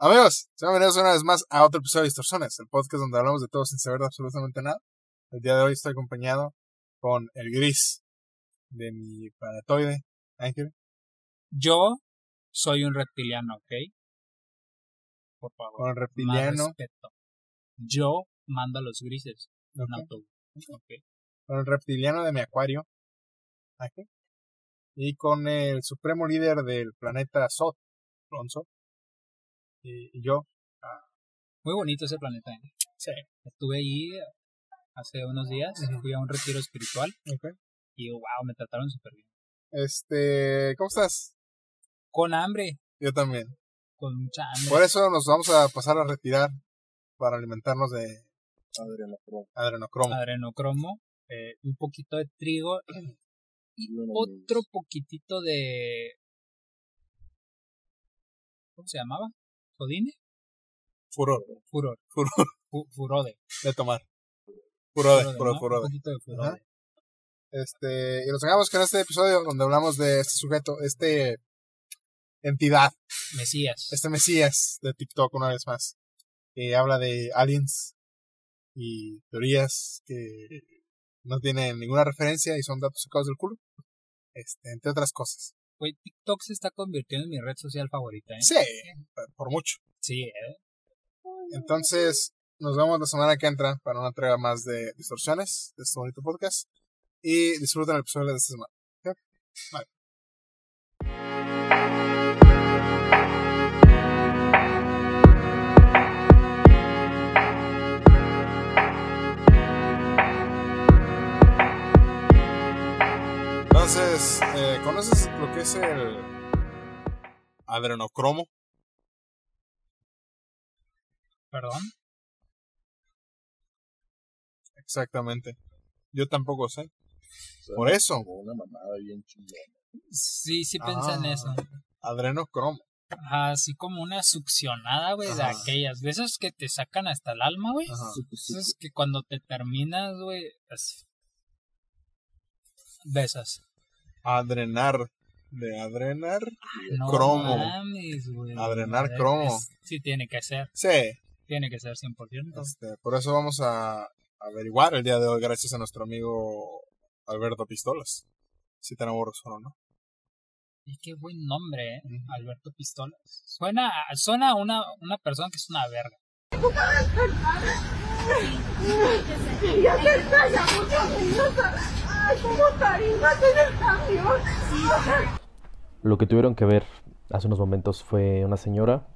Amigos, sean bienvenidos una vez más a otro episodio de Distorsiones, el podcast donde hablamos de todo sin saber de absolutamente nada. El día de hoy estoy acompañado con el gris de mi planetoide, Ángel. Yo soy un reptiliano, ¿ok? Por favor. Con el más reptiliano. respeto. Yo mando a los grises. Ok. Con el reptiliano de mi acuario, Ángel. Y con el supremo líder del planeta Sot, Ronzo. Y, y yo, Muy bonito ese planeta, ¿eh? sí. Estuve ahí hace unos días. Fui a un retiro espiritual. Y wow, me trataron súper bien. Este, ¿cómo estás? Con hambre. Yo también. Con mucha hambre. Por eso nos vamos a pasar a retirar para alimentarnos de adrenocromo. Adrenocromo. eh, un poquito de trigo. Y otro poquitito de... ¿Cómo se llamaba? ¿Sodine? Furor. Furor. Furor Fu- furode. de tomar. Furode, Furode, furode, ¿no? furode. Un poquito de furode. Ajá. Este, y nos dejamos con este episodio donde hablamos de este sujeto, este entidad, Mesías. este mesías de TikTok una vez más, que habla de aliens y teorías que no tienen ninguna referencia y son datos sacados del culo, este, entre otras cosas. Güey, TikTok se está convirtiendo en mi red social favorita, ¿eh? Sí, por mucho. Sí, ¿eh? Entonces, nos vemos la semana que entra para una entrega más de distorsiones de este bonito podcast. Y disfruten el episodio de esta semana. ¿ok? Bye. ¿Conoces lo que es el adrenocromo? Perdón. Exactamente. Yo tampoco sé. Por eso, una mamada bien chingona. Sí, sí pensé en Ah. eso. adrenocromo. Ajá, así como una succionada, güey, de aquellas. De que te sacan hasta el alma, güey. Ajá. Esas que cuando te terminas, güey, así. Adrenar. De adrenar. No Cromo. mames. Adrenar Es- cromo. Sí, tiene que ser. Sí. Tiene que ser 100%. Este, por eso vamos a averiguar el día de hoy gracias a nuestro amigo Alberto Pistolas. Si tenemos razón o no. Y qué buen nombre, ¿eh? Alberto Pistolas. Suena, suena a una, una persona que es una verga. Lo que tuvieron que ver hace unos momentos fue una señora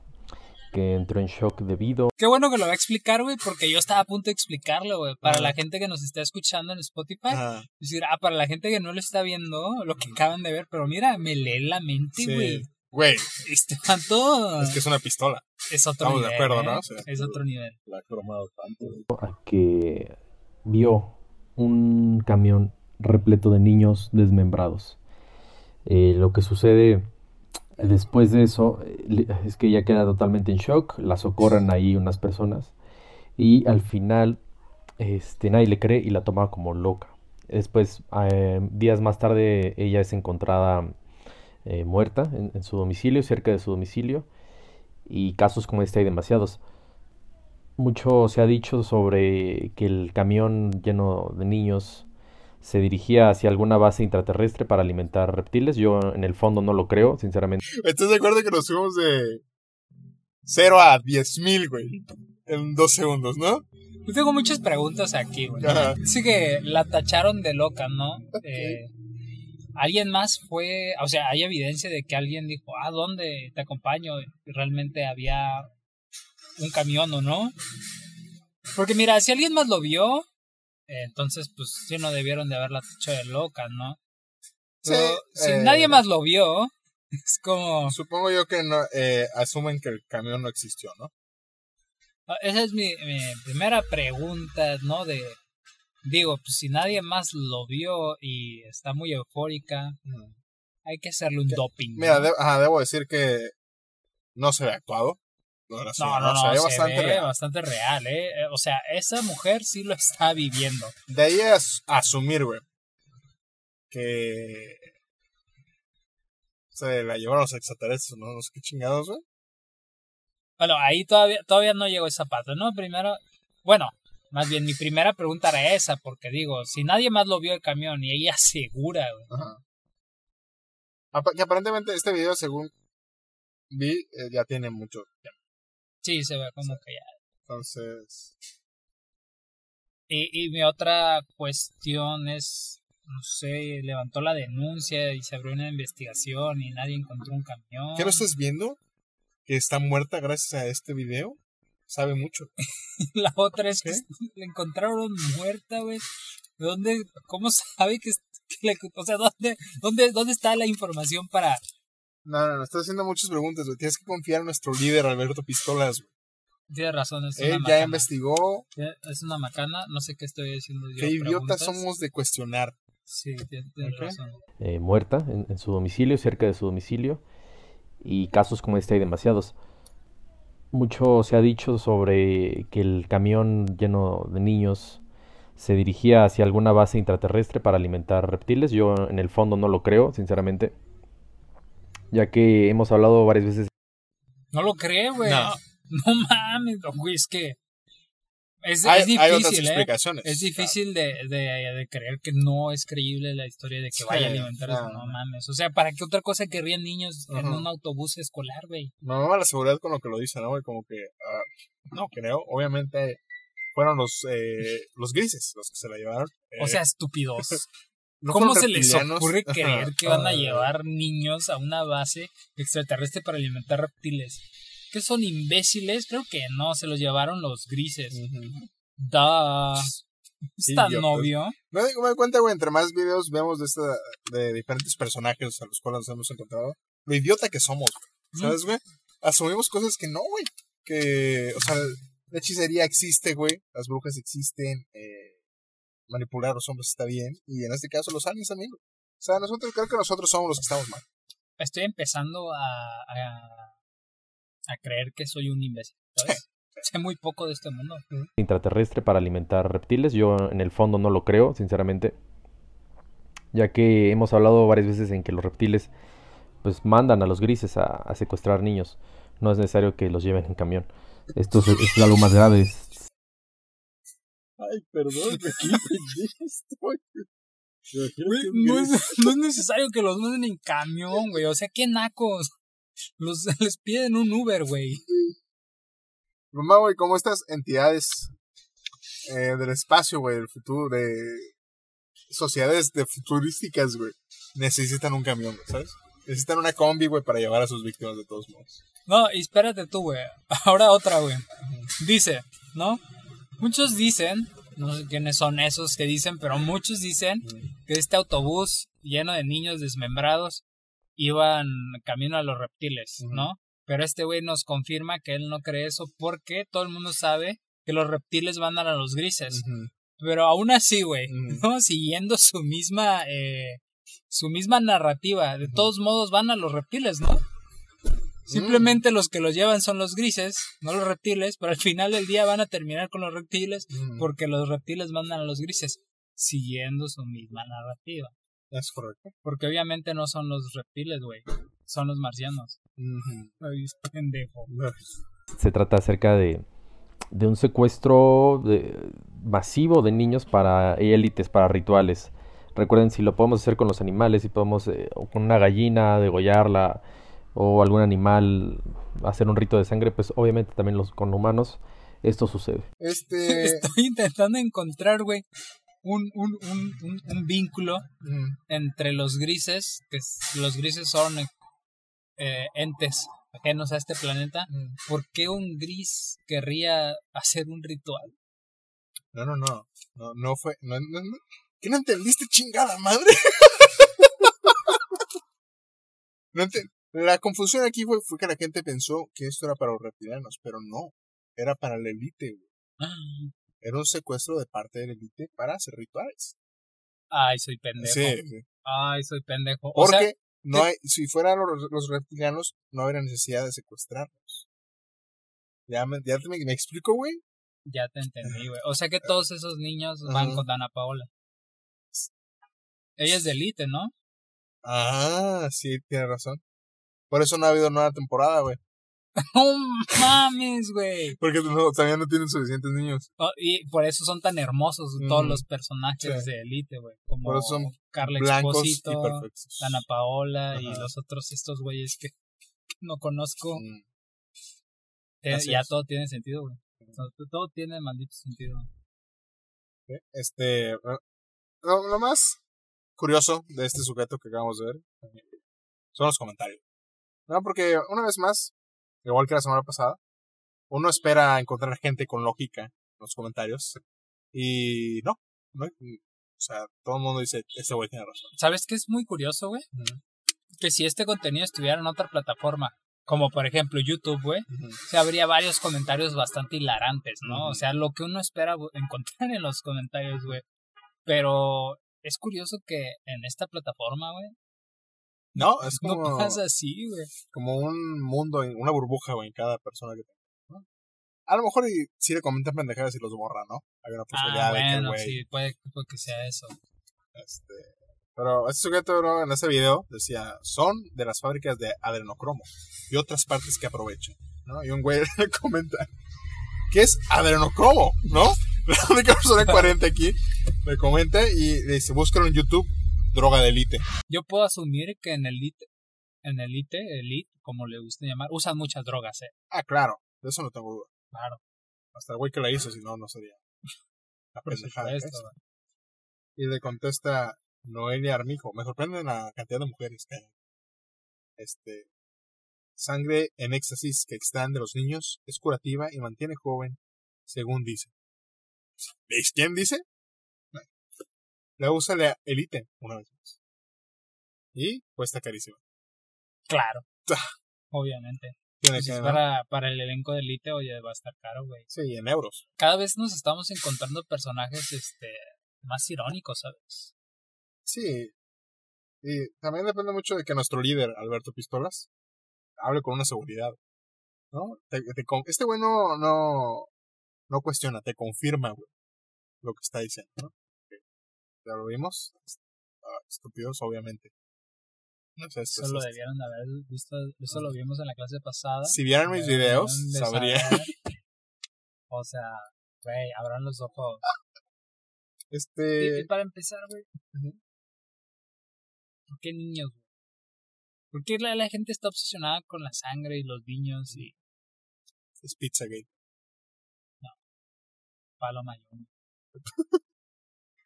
que entró en shock debido Qué bueno que lo va a explicar, güey, porque yo estaba a punto de explicarlo, güey. Para la gente que nos está escuchando en Spotify, Ajá. decir, ah, para la gente que no lo está viendo, lo que acaban de ver, pero mira, me lee la mente, Sí. güey. Güey, Este es que es una pistola. es otro estamos de nivel. acuerdo, ¿eh? ¿no? Sí. Es otro nivel. La ha cromado tanto. güey. a que vio un camión repleto de niños desmembrados. Eh, lo que sucede después de eso eh, es que ella queda totalmente en shock, la socorren ahí unas personas y al final este, nadie le cree y la toma como loca. Después, eh, días más tarde, ella es encontrada muerta en, en su domicilio, cerca de su domicilio y casos como este hay demasiados. Mucho se ha dicho sobre que el camión lleno de niños se dirigía hacia alguna base intraterrestre para alimentar reptiles. Yo en el fondo no lo creo, sinceramente. ¿Estás de acuerdo que nos fuimos de 0 a 10.000, güey? En dos segundos, ¿no? Yo tengo muchas preguntas aquí, güey. Ajá. Dice que la tacharon de loca, ¿no? Eh, alguien más fue, o sea, hay evidencia de que alguien dijo, ah, ¿dónde te acompaño? Y realmente había un camión o no. Porque mira, si alguien más lo vio, entonces pues sí no debieron de haberla tachado de loca, ¿no? Sí, si eh, nadie más lo vio, es como, Supongo yo que no, eh, asumen que el camión no existió, ¿no? ah, esa es mi, mi primera pregunta, ¿no? De, digo, pues si nadie más lo vio y está muy eufórica, hay que hacerle un doping. Mira, ¿no? de- ajá, debo decir que no se ve actuado. La No, señora, no, no, se ve se bastante ve real. bastante real, ¿eh? Eh, O sea, esa mujer sí lo está viviendo. De ahí es asumir, güey, que se la llevaron los extraterrestres, ¿no? No sé qué chingados, güey. Bueno, ahí todavía, todavía no llegó esa parte, ¿no? Primero, bueno, más bien mi primera pregunta era esa, porque digo, si nadie más lo vio el camión y ella asegura, güey. Ajá. Que aparentemente este video, según vi, eh, ya tiene mucho tiempo. Sí, se ve como que ya. Entonces, Y, y mi otra cuestión es, no sé, levantó la denuncia y se abrió una investigación y nadie encontró un camión. ¿qué no estás viendo? Que está muerta gracias a este video. Sabe mucho. La otra es que la encontraron muerta, güey. ¿Dónde, cómo sabe que, que le- o sea, dónde, dónde, dónde está la información para, No, no, no, estás haciendo muchas preguntas, güey. Tienes que confiar en nuestro líder, Alberto Pistolas, güey. tiene razón, es Él una ya macana. investigó. Es una macana, no sé qué estoy diciendo yo. Qué idiotas somos de cuestionar. Sí, tiene, tiene Ok. razón. eh, muerta en, en su domicilio, cerca de su domicilio. Y casos como este hay demasiados. Mucho se ha dicho sobre que el camión lleno de niños se dirigía hacia alguna base intraterrestre para alimentar reptiles. Yo en el fondo no lo creo, sinceramente. Ya que hemos hablado varias veces No lo cree, güey. No. No mames, güey, es que es, Hay, es hay otras difícil, ¿eh? explicaciones. Es difícil de, de, de creer que no es creíble la historia de que Sí, vaya a alimentar eso. no. No mames. O sea, ¿para qué otra cosa querrían niños en un autobús escolar, güey? Me mama la seguridad con lo que lo dice, ¿no, güey? Como que, ah, no creo, obviamente fueron los, eh, los grises los que se la llevaron. O Eh, sea, estúpidos. no ¿Cómo se les ocurre creer que van a llevar niños a una base extraterrestre para alimentar reptiles? ¿Que son imbéciles? Creo que no, se los llevaron los grises. ujú. Da. Es tan. Me doy, me doy cuenta, güey, entre más videos vemos de esta, de diferentes personajes a los cuales nos hemos encontrado, lo idiota que somos, güey. ¿sabes, güey? Asumimos cosas que no, güey. Que, o sea, la hechicería existe, güey. Las brujas existen. Eh, manipular a los hombres está bien. Y en este caso, los aliens también. O sea, nosotros, creo que nosotros somos los que estamos mal. Estoy empezando a, a, a creer que soy un imbécil. ¿sabes? sé muy poco de este mundo. intraterrestre para alimentar reptiles. Yo en el fondo no lo creo, sinceramente. Ya que hemos hablado varias veces en que los reptiles pues mandan a los grises a, a secuestrar niños. No es necesario que los lleven en camión. Esto es, es algo más grave. es- Ay, perdón, pendejo estoy. Un no, es, no es necesario que los manden en camión, güey. O sea, qué nacos. Los, les piden un Uber, güey. Mamá, güey, como estas entidades eh, del espacio, güey, del futuro, de sociedades de futurísticas, güey, necesitan un camión, ¿sabes? Necesitan una combi, güey, para llevar a sus víctimas de todos modos. No, y espérate tú, güey. Ahora otra, güey. Dice, ¿no? Muchos dicen, no sé quiénes son esos que dicen, pero muchos dicen que este autobús lleno de niños desmembrados iban camino a los reptiles. ¿no? Pero este güey nos confirma que él no cree eso porque todo el mundo sabe que los reptiles van a los grises. Pero aún así, güey. ¿no? Siguiendo su misma, eh, su misma narrativa. De todos modos van a los reptiles, ¿no? Simplemente los que los llevan son los grises, no los reptiles, pero al final del día van a terminar con los reptiles Ujú. porque los reptiles mandan a los grises, siguiendo su misma narrativa. Es correcto. Porque obviamente no son los reptiles, güey, son los marcianos. Ay, es pendejo. Se trata acerca de, de un secuestro de- masivo de niños para élites, para rituales. Recuerden, si lo podemos hacer con los animales, si podemos eh, o con una gallina, degollarla, o algún animal, hacer un rito de sangre, pues obviamente también los, con humanos esto sucede. Este. Estoy intentando encontrar, güey, un, un, un, un, un vínculo entre los grises, que los grises son eh, entes ajenos a este planeta. ¿Por qué un gris querría hacer un ritual? No, no, no. No, no fue. No, no, no. ¿Qué no entendiste, chingada madre? no ente- La confusión aquí fue, fue que la gente pensó que esto era para los reptilianos, pero no. Era para la élite, güey. Era un secuestro de parte de la élite para hacer rituales. Ay, soy pendejo. Sí, sí. Ay, soy pendejo. O Porque sea, no hay, si fueran los, los reptilianos, no habría necesidad de secuestrarlos. ¿Ya me, ya te- me, me explico, güey? ya te entendí, güey. O sea que todos esos niños van con Dana Paola. Ella es de élite, ¿no? Ah, sí, tiene razón. Por eso no ha habido nueva temporada, güey. No mames, güey. Porque no, todavía no tienen suficientes niños. Oh, y por eso son tan hermosos todos Mm. los personajes Sí. de Elite, güey. Como Por eso son Carla Exposito. Ana Paola y los otros estos güeyes que no conozco. Mm, Eh, ya es. todo tiene sentido, güey. Todo, tiene maldito sentido. Este. Lo, lo más curioso de este sujeto que acabamos de ver eh, son los comentarios. No, porque una vez más, igual que la semana pasada, uno espera encontrar gente con lógica en los comentarios. Y no, no. O sea, todo el mundo dice, este güey tiene razón. ¿Sabes qué es muy curioso, güey? Que si este contenido estuviera en otra plataforma, como por ejemplo YouTube, güey, Ujú. o sea, habría varios comentarios bastante hilarantes, ¿no? O sea, lo que uno espera encontrar en los comentarios, güey. Pero es curioso que en esta plataforma, güey, No, es no como, pasa así, güey. como un mundo, en- una burbuja, güey, en cada persona que tenga. ¿no? A lo mejor y, si le comentan pendejadas y los borran, ¿no? Hay una posibilidad Ah, de que el bueno, güey sí, puede, puede que sea eso. Este, pero este sujeto bro, en ese video decía, son de las fábricas de adrenocromo y otras partes que aprovechan, ¿no? Y un güey le comenta, ¿qué es adrenocromo? ¿No? La única persona coherente aquí le comenta y le dice, búscalo en YouTube, droga de élite. Yo puedo asumir que en Elite, en Elite, Elite, como le gusta llamar, usan muchas drogas, eh. Ah, claro, de eso no tengo duda. Claro, Hasta el güey que la hizo, si no, no sería la pendejada que supuesto. es. güey. Y le contesta Noelia Armijo. Me sorprende la cantidad de mujeres que hay. Este. Sangre en éxtasis que extraen de los niños es curativa y mantiene joven, según dice. ¿Veis quién dice? La usa la Elite, una vez más. Y cuesta carísima. Claro. Obviamente. Pues es ¿no? para, para el elenco de Elite, oye, va a estar caro, güey. Sí, en euros. Cada vez nos estamos encontrando personajes, este, más irónicos, ¿sabes? Sí. Y también depende mucho de que nuestro líder, Alberto Pistolas, hable con una seguridad. ¿No? Te- te este güey no, no, no cuestiona, te confirma, güey, lo que está diciendo, ¿no? Ya lo vimos. Ah, estúpidos, obviamente. No sé, esto Eso es lo debieron de haber visto, eso lo vimos en la clase pasada. Si vieran mis videos, de sabrían. O sea, güey, abran los ojos. Este. y para empezar, güey, Ujú. ¿por qué niños, güey? ¿Por qué la, la gente está obsesionada con la sangre y los niños y Es Pizzagate. palo mayón?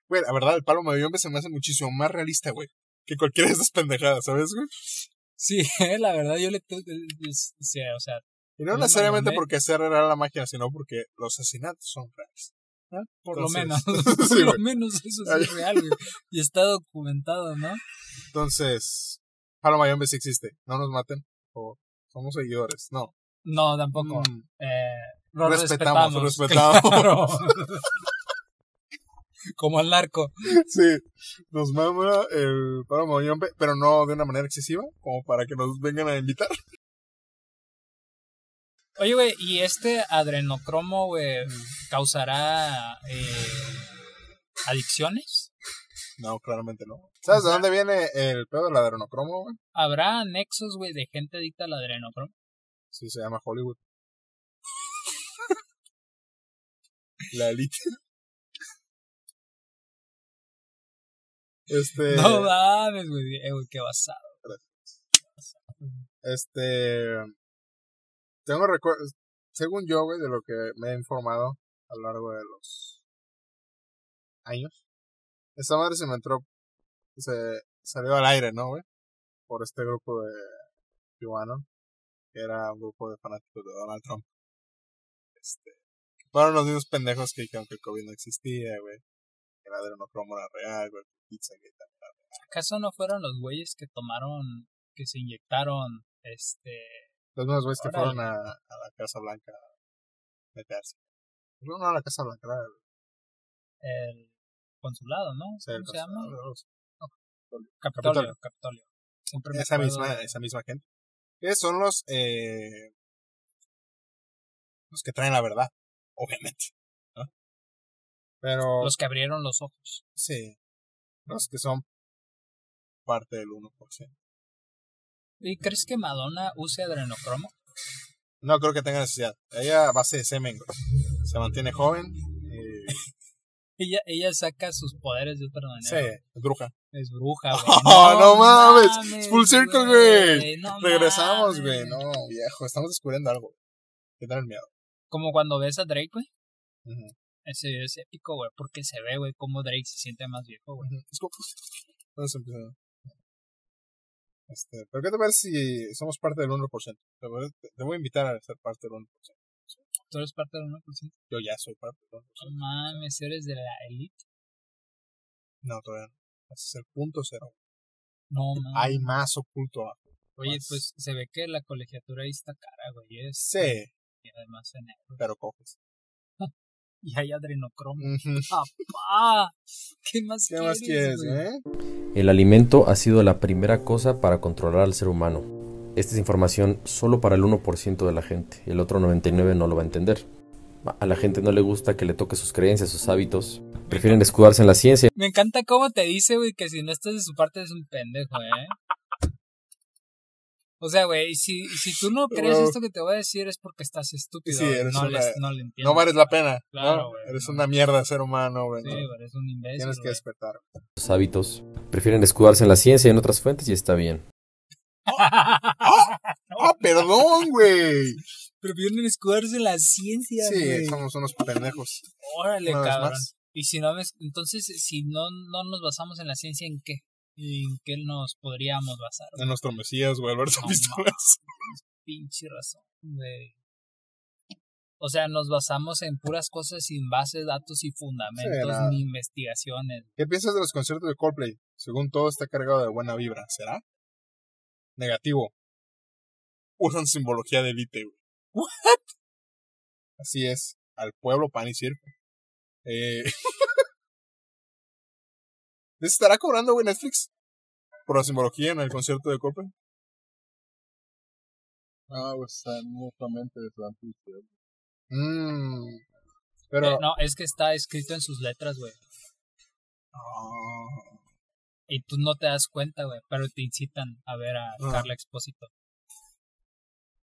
Güey, la verdad, el palo mayombe se me hace muchísimo más realista, güey. Que cualquiera de esas pendejadas, ¿sabes, güey? Sí, la verdad, yo le. sí, o sea, Y no necesariamente Mayombe. porque sea real la magia, sino porque los asesinatos son reales. por Entonces, lo menos. sí, por lo menos eso sí es real, güey. Y está documentado, ¿no? Entonces, Palo Mayombe sí existe. No nos maten. O somos seguidores. No. No, tampoco. Mm, Eh, lo Respetamos, respetamos. respetamos. Claro. Como al narco. sí. Nos mama el Palo Mayombe, pero no de una manera excesiva, como para que nos vengan a invitar. Oye, güey, ¿y este adrenocromo, güey, causará eh, adicciones? No, claramente no. ¿Sabes de dónde viene el pedo del adrenocromo, güey? ¿Habrá nexos, güey, de gente adicta al adrenocromo? Sí, se llama Hollywood. La elite. Este. No mames, güey. Eh, güey, qué basado. Este. Tengo recuerdos. Según yo, güey, de lo que me he informado a lo largo de los años. Esta madre se me entró. Se salió al aire, ¿no, güey? Por este grupo de QAnon. Que era un grupo de fanáticos de Donald Trump. Este. Fueron los mismos pendejos que dijeron que el COVID no existía, güey. Que el adrenocromo era real, güey. que también era real. ¿Acaso no fueron los güeyes que tomaron, que se inyectaron, este... Los mismos güeyes que fueron a, a la Casa Blanca a meterse. No, no a la Casa Blanca, era el- el consulado, ¿no? o sea, el ¿Cómo se llama? consulado, Capitolio, Capitolio. Capitolio. Siempre esa misma, de- esa misma gente. Que son los, eh, los que traen la verdad, obviamente. ¿No? Pero, Los que abrieron los ojos. sí, los que son parte del 1%. ¿Y crees que Madonna use adrenocromo? No creo que tenga necesidad. Ella a base de semen, güey. Se mantiene joven. eh, Ella, ella saca sus poderes de otra sí, manera. es bruja. Es bruja, güey. Oh, no mames. Full circle, güey. No Regresamos, mames. güey. No, viejo. Estamos descubriendo algo. ¿Qué tal el miedo? Como cuando ves a Drake, güey. Ujú, Ese video es épico, güey. Porque se ve, güey, cómo Drake se siente más viejo, güey. Es como- ¿Dónde se empieza? Este, ¿Pero qué te parece si somos parte del 1%? Te voy, te voy a invitar a ser parte del 1%. Tú eres parte del 1%. Yo ya soy parte del 1%. No mames, eres de la elite. No, todavía no. Ese es el punto cero. No mames. Hay más oculto. Oye, pues se ve que la colegiatura ahí está cara, güey. Es, Sí, y además en negro. pero coges. Y hay adrenocromo. ¡Papá! ¿Qué más ¿Qué más quieres, güey? eh? El alimento ha sido la primera cosa para controlar al ser humano. Esta es información solo para el 1% de la gente. El otro 99% no lo va a entender. A la gente no le gusta que le toque sus creencias, sus hábitos. Prefieren escudarse en la ciencia. Me encanta cómo te dice, güey, que si no estás de su parte es un pendejo, ¿eh? O sea, güey, si, si tú no crees esto que te voy a decir es porque estás estúpido. Sí, eres no, una- les, no le entiendes. No vales la pena. Claro, ¿no? güey, Eres no. una mierda ser humano, güey. Sí, ¿no? güey, eres un imbécil. Tienes que despertar. sus hábitos. Prefieren escudarse en la ciencia y en otras fuentes y está bien. ¡Ah, perdón, güey! Prefieren escudarse en la ciencia, Sí, somos unos pendejos. Órale, Una vez cabrón. más. Y si no ves, entonces, si no, no nos basamos en la ciencia, ¿en qué? ¿En qué nos podríamos basar? En nuestro Mesías, güey, Alberto No Pistolas. Pinche razón, güey. O sea, nos basamos en puras cosas sin base, datos y fundamentos, ni investigaciones. ¿Qué piensas de los conciertos de Coldplay? Según todo está cargado de buena vibra. ¿Será? Negativo. Usan simbología de élite, güey. ¿What? Así es. Al pueblo, pan y circo. Eh... ¿Les estará cobrando, güey, Netflix? Por la simbología en el concierto de Coldplay. Ah, pues están mutuamente desvanecidos. Mmm. Pero. Eh, no, es que está escrito en sus letras, güey. Ah, Y tú no te das cuenta, güey, pero te incitan a ver a Ah. Carla Expósito.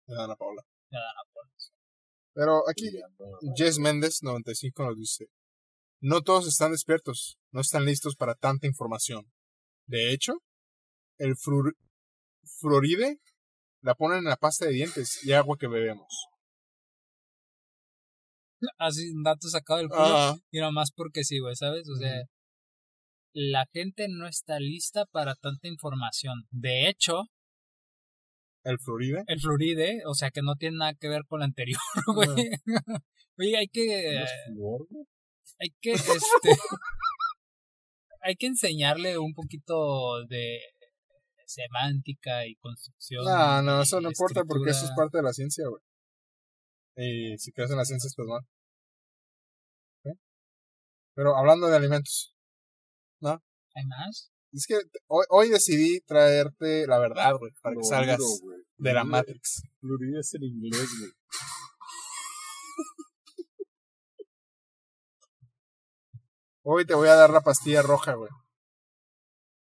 de Ana Paula. de Dana Paola. Pero aquí, Jess Méndez, 95, nos dice: No todos están despiertos, no están listos para tanta información. De hecho, el fluoride la ponen en la pasta de dientes y agua que bebemos. Así, un dato sacado del culo. Y nomás porque sí, güey, ¿sabes? O sea, la gente no está lista para tanta información. De hecho, el fluoride. el fluoride, o sea, que no tiene nada que ver con lo anterior, güey. Oye, hay que, hay que, este, hay que enseñarle un poquito de semántica y construcción. No, no, y eso no importa porque eso es parte de la ciencia, güey. Y si crees en la ciencia, pues mal. ¿Ok? Pero hablando de alimentos, ¿Hay más? es que hoy, hoy decidí traerte la verdad, güey, para que salgas de la Matrix. Fluoride es en inglés, güey. Hoy te voy a dar la pastilla roja, güey.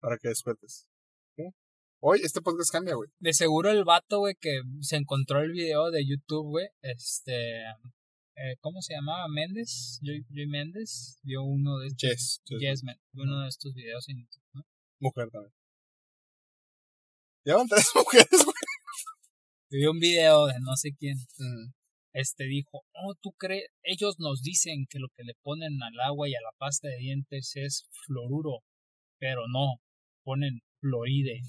Para que despiertes. ¿Ok? Hoy este podcast cambia, güey. De seguro el vato, güey, que se encontró el video de YouTube, güey, este, eh, ¿cómo se llamaba? Méndez, Joy, Joy Méndez, vio uno de estos, Yes, man, vio uno de estos videos en YouTube, ¿no? Mujer también. Llevan tres mujeres, güey. Vio un video de no sé quién, Mm. Este dijo, oh, tú crees, ellos nos dicen que lo que le ponen al agua y a la pasta de dientes es fluoruro, pero no, ponen fluoride.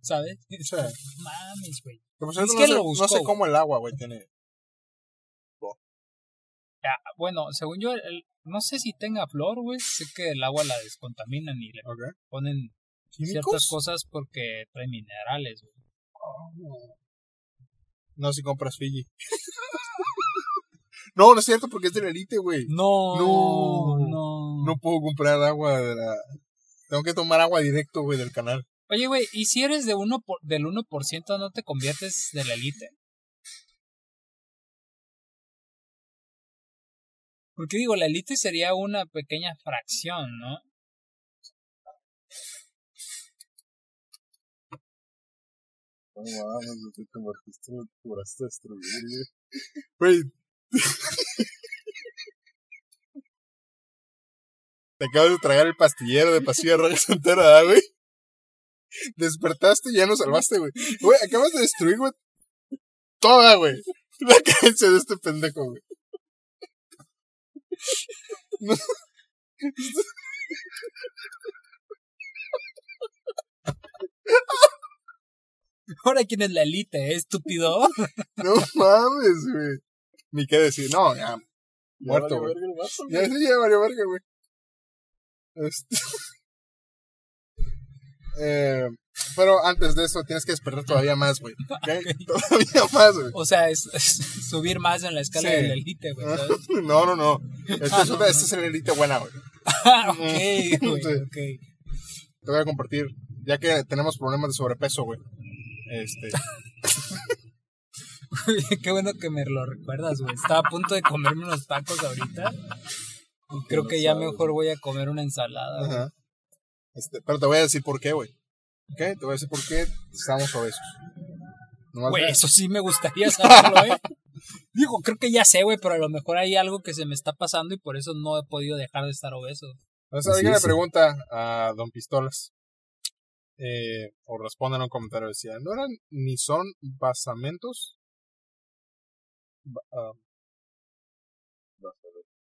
¿sabes? Sí. Mames, güey. Que, por Es cierto, que no, sé, lo no buscó, sé güey. cómo el agua, güey, tiene. Bueno, según yo, el- no sé si tenga flor, güey, sé que el agua la descontaminan y le ponen ciertas cosas porque trae minerales, güey. No, si compras Fiji. no, no es cierto porque es de la elite, güey. No, No. no. No puedo comprar agua de la. Tengo que tomar agua directo, güey, del canal. Oye, güey, ¿y si eres de uno por, del 1% no te conviertes de la elite? Porque digo, la elite sería una pequeña fracción, ¿no? No mames, no te convertiste, lo juraste destruir, güey. Güey. Te acabas de tragar el pastillero de pastilla roja entera, ¿verdad, güey? Despertaste y ya nos salvaste, güey. Güey, acabas de destruir, güey. Toda, güey. La cabeza de este pendejo, güey. No. Ahora, ¿quién es la élite, eh, estúpido? No mames, güey. Ni qué decir. No, ya. Ya Muerto, güey. el Ya güey. sí, ya valió verga, güey. Este... eh, pero antes de eso tienes que despertar todavía más, güey. ¿ok? Todavía más, güey. O sea, es, es subir más en la escala Sí. de la élite, güey. No, no, no. Esta es, una- esta es la élite buena, güey. Ah, ok, güey, Sí. ok. Te voy a compartir. Ya que tenemos problemas de sobrepeso, güey. Este. Qué bueno que me lo recuerdas, güey. Estaba a punto de comerme unos tacos ahorita. Y creo que ya mejor voy a comer una ensalada. güey. Ajá. Este, pero te voy a decir por qué, güey. ¿Ok? Te voy a decir por qué estamos obesos. Nomás Güey, eso sí me gustaría saberlo, ¿eh? Digo, creo que ya sé, güey, pero a lo mejor hay algo que se me está pasando y por eso no he podido dejar de estar obeso. O sea, Así alguien le pregunta a Don Pistolas, eh, o responde en un comentario, decía, ¿no eran ni son basamentos? Ah,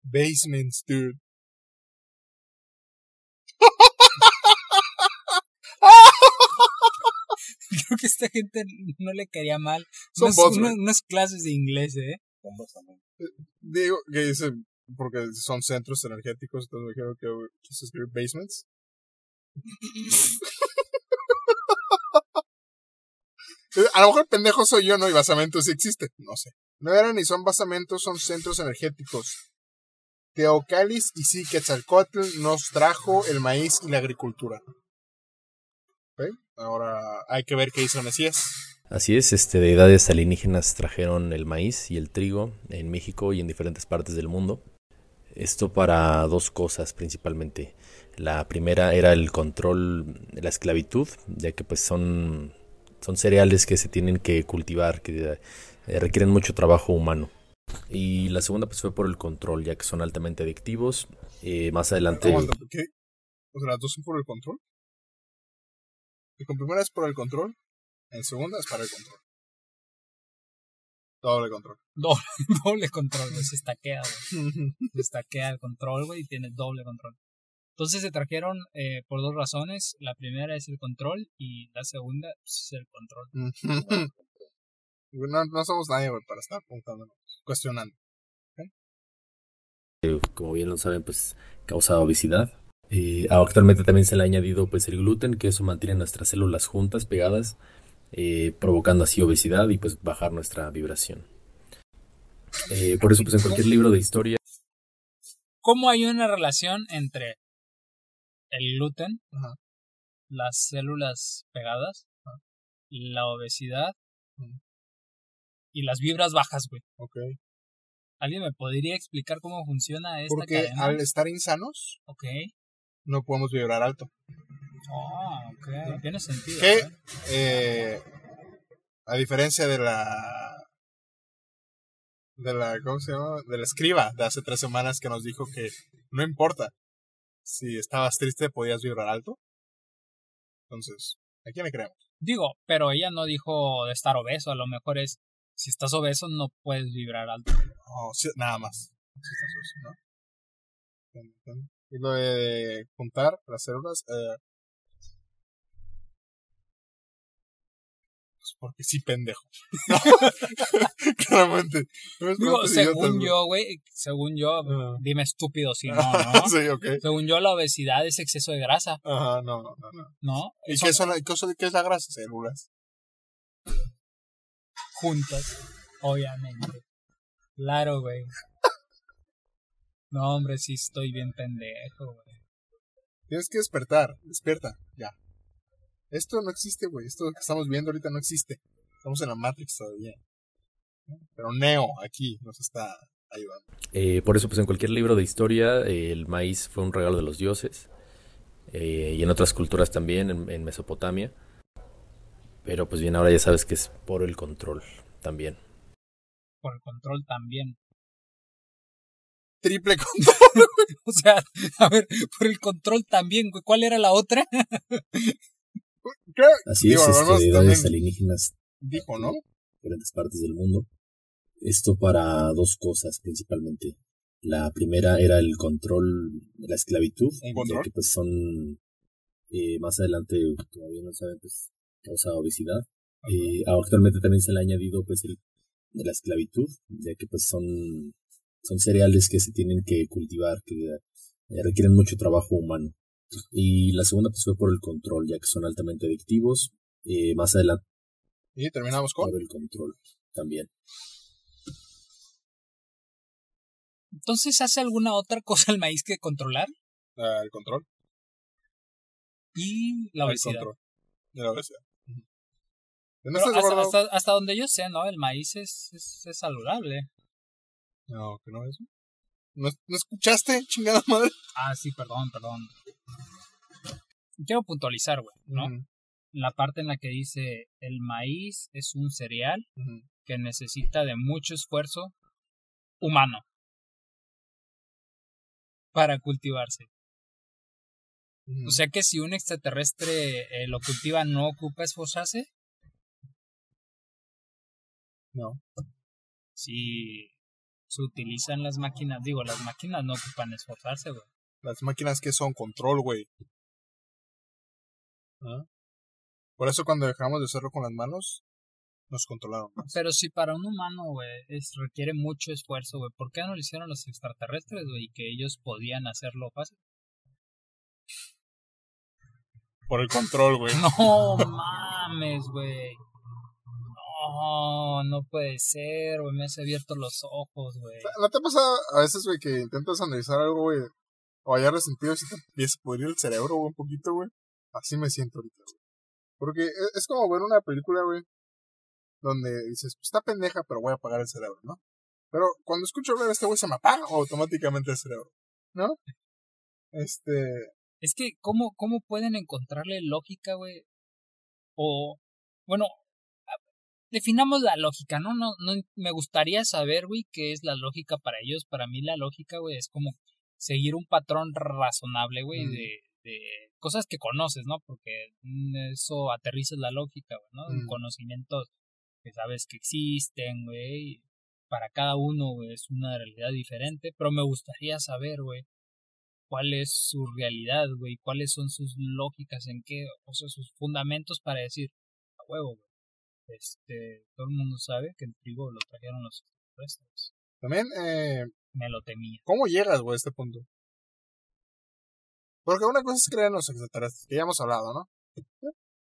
basements, dude. Creo que esta gente no le quería mal. Son unas, unas- unas clases de inglés, ¿eh? Con basamento. Digo que dice, porque son centros energéticos, entonces me dijeron que quiso escribir basements. A lo mejor pendejo soy yo, ¿no? Y basamentos sí existe. No sé. No eran ni son basamentos, son centros energéticos. Teocalis y sí, Quetzalcóatl nos trajo el maíz y la agricultura. Ahora hay que ver qué hizo Mesías. Así es, este, deidades alienígenas trajeron el maíz y el trigo en México y en diferentes partes del mundo. Esto para dos cosas principalmente. La primera era el control de la esclavitud, ya que pues son, son cereales que se tienen que cultivar, que eh, requieren mucho trabajo humano. Y la segunda pues fue por el control, ya que son altamente adictivos. Eh, más adelante... ¿Qué? O sea, las dos son por el control. Y con primera es por el control, en segunda es para el control. Doble control. Doble, doble control, güey. Se estaquea, güey. Se estaquea el control, güey, y tiene doble control. Entonces se trajeron eh, por dos razones. La primera es el control y la segunda pues, es el control. no, no somos nadie, güey, para estar preguntándonos, cuestionando. eh, como bien lo saben, pues causa obesidad. Eh, actualmente también se le ha añadido pues el gluten, que eso mantiene nuestras células juntas, pegadas, eh, provocando así obesidad y pues bajar nuestra vibración. Eh, por eso pues en cualquier libro de historia ¿Cómo hay una relación entre el gluten, Ajá. las células pegadas, la obesidad y las vibras bajas, güey? Ok. ¿Alguien me podría explicar cómo funciona esta Porque cadena? al estar insanos, Ok. no podemos vibrar alto. Oh, ok. Tiene sentido. Que, ¿eh? eh, a diferencia de la. De la. ¿Cómo se llama? De la escriba de hace tres semanas que nos dijo que no importa. Si estabas triste, podías vibrar alto. Entonces, ¿a quién le creemos? Digo, pero ella no dijo de estar obeso. A lo mejor es, si estás obeso no puedes vibrar alto. Nada más. Sí, estás obeso, ¿no? Y lo de juntar las células, eh, porque sí, pendejo. Claramente. No Digo, según yo, güey, según yo, dime estúpido si no, ¿no? sí, ok. Según yo, la obesidad es exceso de grasa, Ajá, no, no, no. no. ¿no? ¿Y qué, son, qué, son- qué es la grasa? Células. juntas, obviamente. Claro, güey. No, hombre, sí estoy bien pendejo, güey. Tienes que despertar. Despierta, ya. Esto no existe, güey. Esto que estamos viendo ahorita no existe. Estamos en la Matrix todavía. Pero Neo aquí nos está ayudando. Eh, por eso, pues en cualquier libro de historia, eh, el maíz fue un regalo de los dioses. eh, y en otras culturas también, en, en Mesopotamia. Pero pues bien, ahora ya sabes que es por el control también. Por el control también. Triple control. O sea, a ver, por el control también, güey. ¿Cuál era la otra? Así digo, es, este, alienígenas dijo, ¿no? en diferentes partes del mundo. Esto para dos cosas principalmente. La primera era el control de la esclavitud, ¿Un ya control? que pues son eh, más adelante todavía no saben pues causa obesidad. Eh, actualmente también se le ha añadido pues el de la esclavitud, ya que pues son son cereales que se tienen que cultivar, que eh, requieren mucho trabajo humano. Y la segunda pues fue por el control, ya que son altamente adictivos. Eh, más adelante Y terminamos con. por el control también. Entonces, ¿hace alguna otra cosa el maíz que controlar? ah, el control. Y la El obesidad. control. De la obesidad. Ujú. ¿No Pero estás hasta, gordo? hasta, hasta donde yo sé, ¿no? El maíz es, es, es saludable. No, que no es. ¿No, ¿No escuchaste, chingada madre? Ah, sí, perdón, perdón. Quiero puntualizar, güey, ¿no? La parte en la que dice el maíz es un cereal que necesita de mucho esfuerzo humano para cultivarse. O sea que si un extraterrestre eh, lo cultiva, ¿no ocupa esforzarse? No. Si se utilizan las máquinas, digo, las máquinas no ocupan esforzarse, güey. Las máquinas que son control, güey. ¿Ah? Por eso cuando dejamos de hacerlo con las manos, nos controlaron más. Pero si para un humano, güey, es, requiere mucho esfuerzo, güey, ¿por qué no lo hicieron los extraterrestres, güey? Y que ellos podían hacerlo fácil. Por el control, güey. No mames, güey. No, no puede ser, güey. Me has abierto los ojos, güey. ¿No te ha pasado a veces, güey, que intentas analizar algo, güey? O hallar sentido y se te empieza a pudrir el cerebro, güey, un poquito, güey. Así me siento ahorita, güey. Porque es, es como ver una película, güey, donde dices, pues está pendeja, pero voy a apagar el cerebro, ¿no? Pero cuando escucho hablar a este güey se me apaga automáticamente el cerebro, ¿no? Este, Es que, ¿cómo, cómo pueden encontrarle lógica, güey? O, bueno, definamos la lógica, ¿no? No, no me gustaría saber, güey, qué es la lógica para ellos. Para mí la lógica, güey, es como seguir un patrón razonable, güey, Mm. de, de cosas que conoces, ¿no? Porque eso aterriza la lógica, ¿no? Mm. conocimientos que sabes que existen, güey. Para cada uno, es una realidad diferente, pero me gustaría saber, güey, cuál es su realidad, güey, cuáles son sus lógicas, en qué, o sea, sus fundamentos para decir, a huevo, güey. Este, todo el mundo sabe que el trigo lo trajeron los extraterrestres. también, eh, Me lo temía. ¿cómo llegas, güey, a este punto? Porque una cosa es creer en los extraterrestres, que ya hemos hablado, ¿no?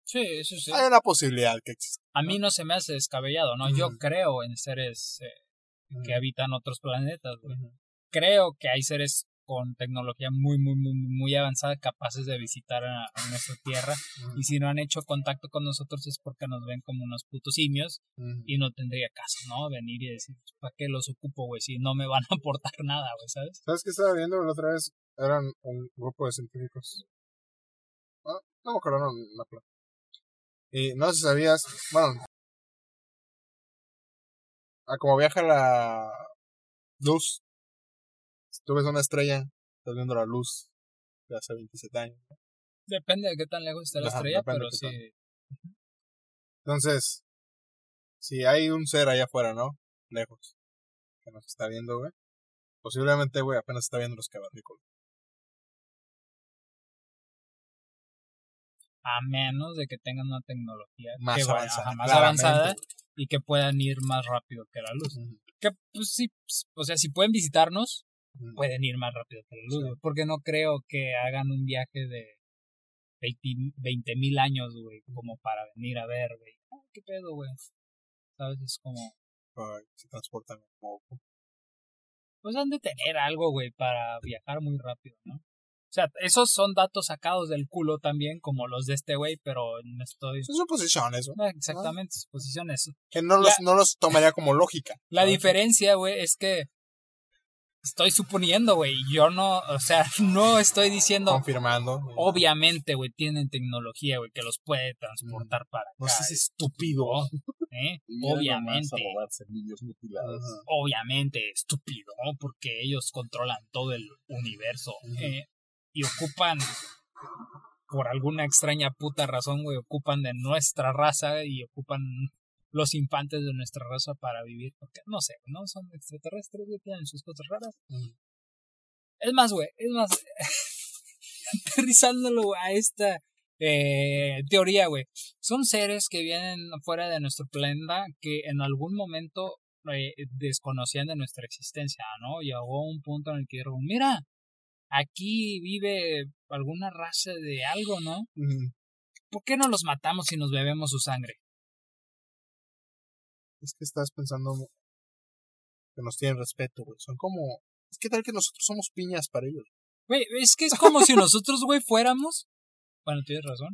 Sí, eso sí. Hay una posibilidad que exista. A mí no se me hace descabellado, ¿no? Yo Ujú. creo en seres eh, que habitan otros planetas, güey. Ujú. Creo que hay seres con tecnología muy, muy, muy, muy avanzada capaces de visitar a, a nuestra Tierra. Ujú. Y si no han hecho contacto con nosotros es porque nos ven como unos putos simios y no tendría caso, ¿no? Venir y decir, ¿para qué los ocupo, güey? Si no me van a aportar nada, güey, ¿sabes? ¿Sabes qué estaba viendo la otra vez? Eran un grupo de científicos. Ah, no me acuerdo, no, no, no. Y no sé si sabías, bueno, a como viaja la luz. Si tú ves una estrella, estás viendo la luz de hace 27 años. Depende de qué tan lejos esté la Ajá, estrella, pero sí. Entonces, si hay un ser allá afuera, ¿no? Lejos, que nos está viendo, güey. Posiblemente, güey, apenas está viendo los cavernícolas. A menos de que tengan una tecnología Más que vaya- avanzada, ajá, más avanzada y que puedan ir más rápido que la luz. Que, pues sí, pues, o sea, si pueden visitarnos, pueden ir más rápido que la luz, Sí. porque no creo que hagan un viaje de 20 mil años, güey, como para venir a ver, güey. Ah, ¿Qué pedo, güey? ¿Sabes? Es como, Ay, se transportan como pues han de tener algo, güey, para viajar muy rápido, ¿no? Sea, esos son datos sacados del culo también, como los de este güey, pero no estoy... Son suposiciones, güey. No, exactamente, sus posiciones. Que no los, no los tomaría como lógica. La diferencia, güey, es que estoy suponiendo, güey. Yo no, o sea, no estoy diciendo. Confirmando. Obviamente, güey, tienen tecnología, güey, que los puede transportar para acá. No seas eh, estúpido. ¿eh? Mira nomás Obviamente. Obviamente, estúpido, ¿no? Porque ellos controlan todo el universo. Eh, y ocupan, por alguna extraña puta razón, güey, ocupan de nuestra raza y ocupan los infantes de nuestra raza para vivir. Porque, no sé, ¿no? Son extraterrestres, güey, tienen sus cosas raras. Ujú. Es más, güey, es más, aterrizándolo a esta eh, teoría, güey. Son seres que vienen fuera de nuestro planeta que en algún momento eh, desconocían de nuestra existencia, ¿no? Llegó un punto en el que dijeron, mira, aquí vive alguna raza de algo, ¿no? ¿Por qué no los matamos y nos bebemos su sangre? Es que estás pensando que nos tienen respeto, güey. Son como. Es que tal que nosotros somos piñas para ellos. Güey, es que es como si nosotros, güey, fuéramos. Bueno, tienes razón.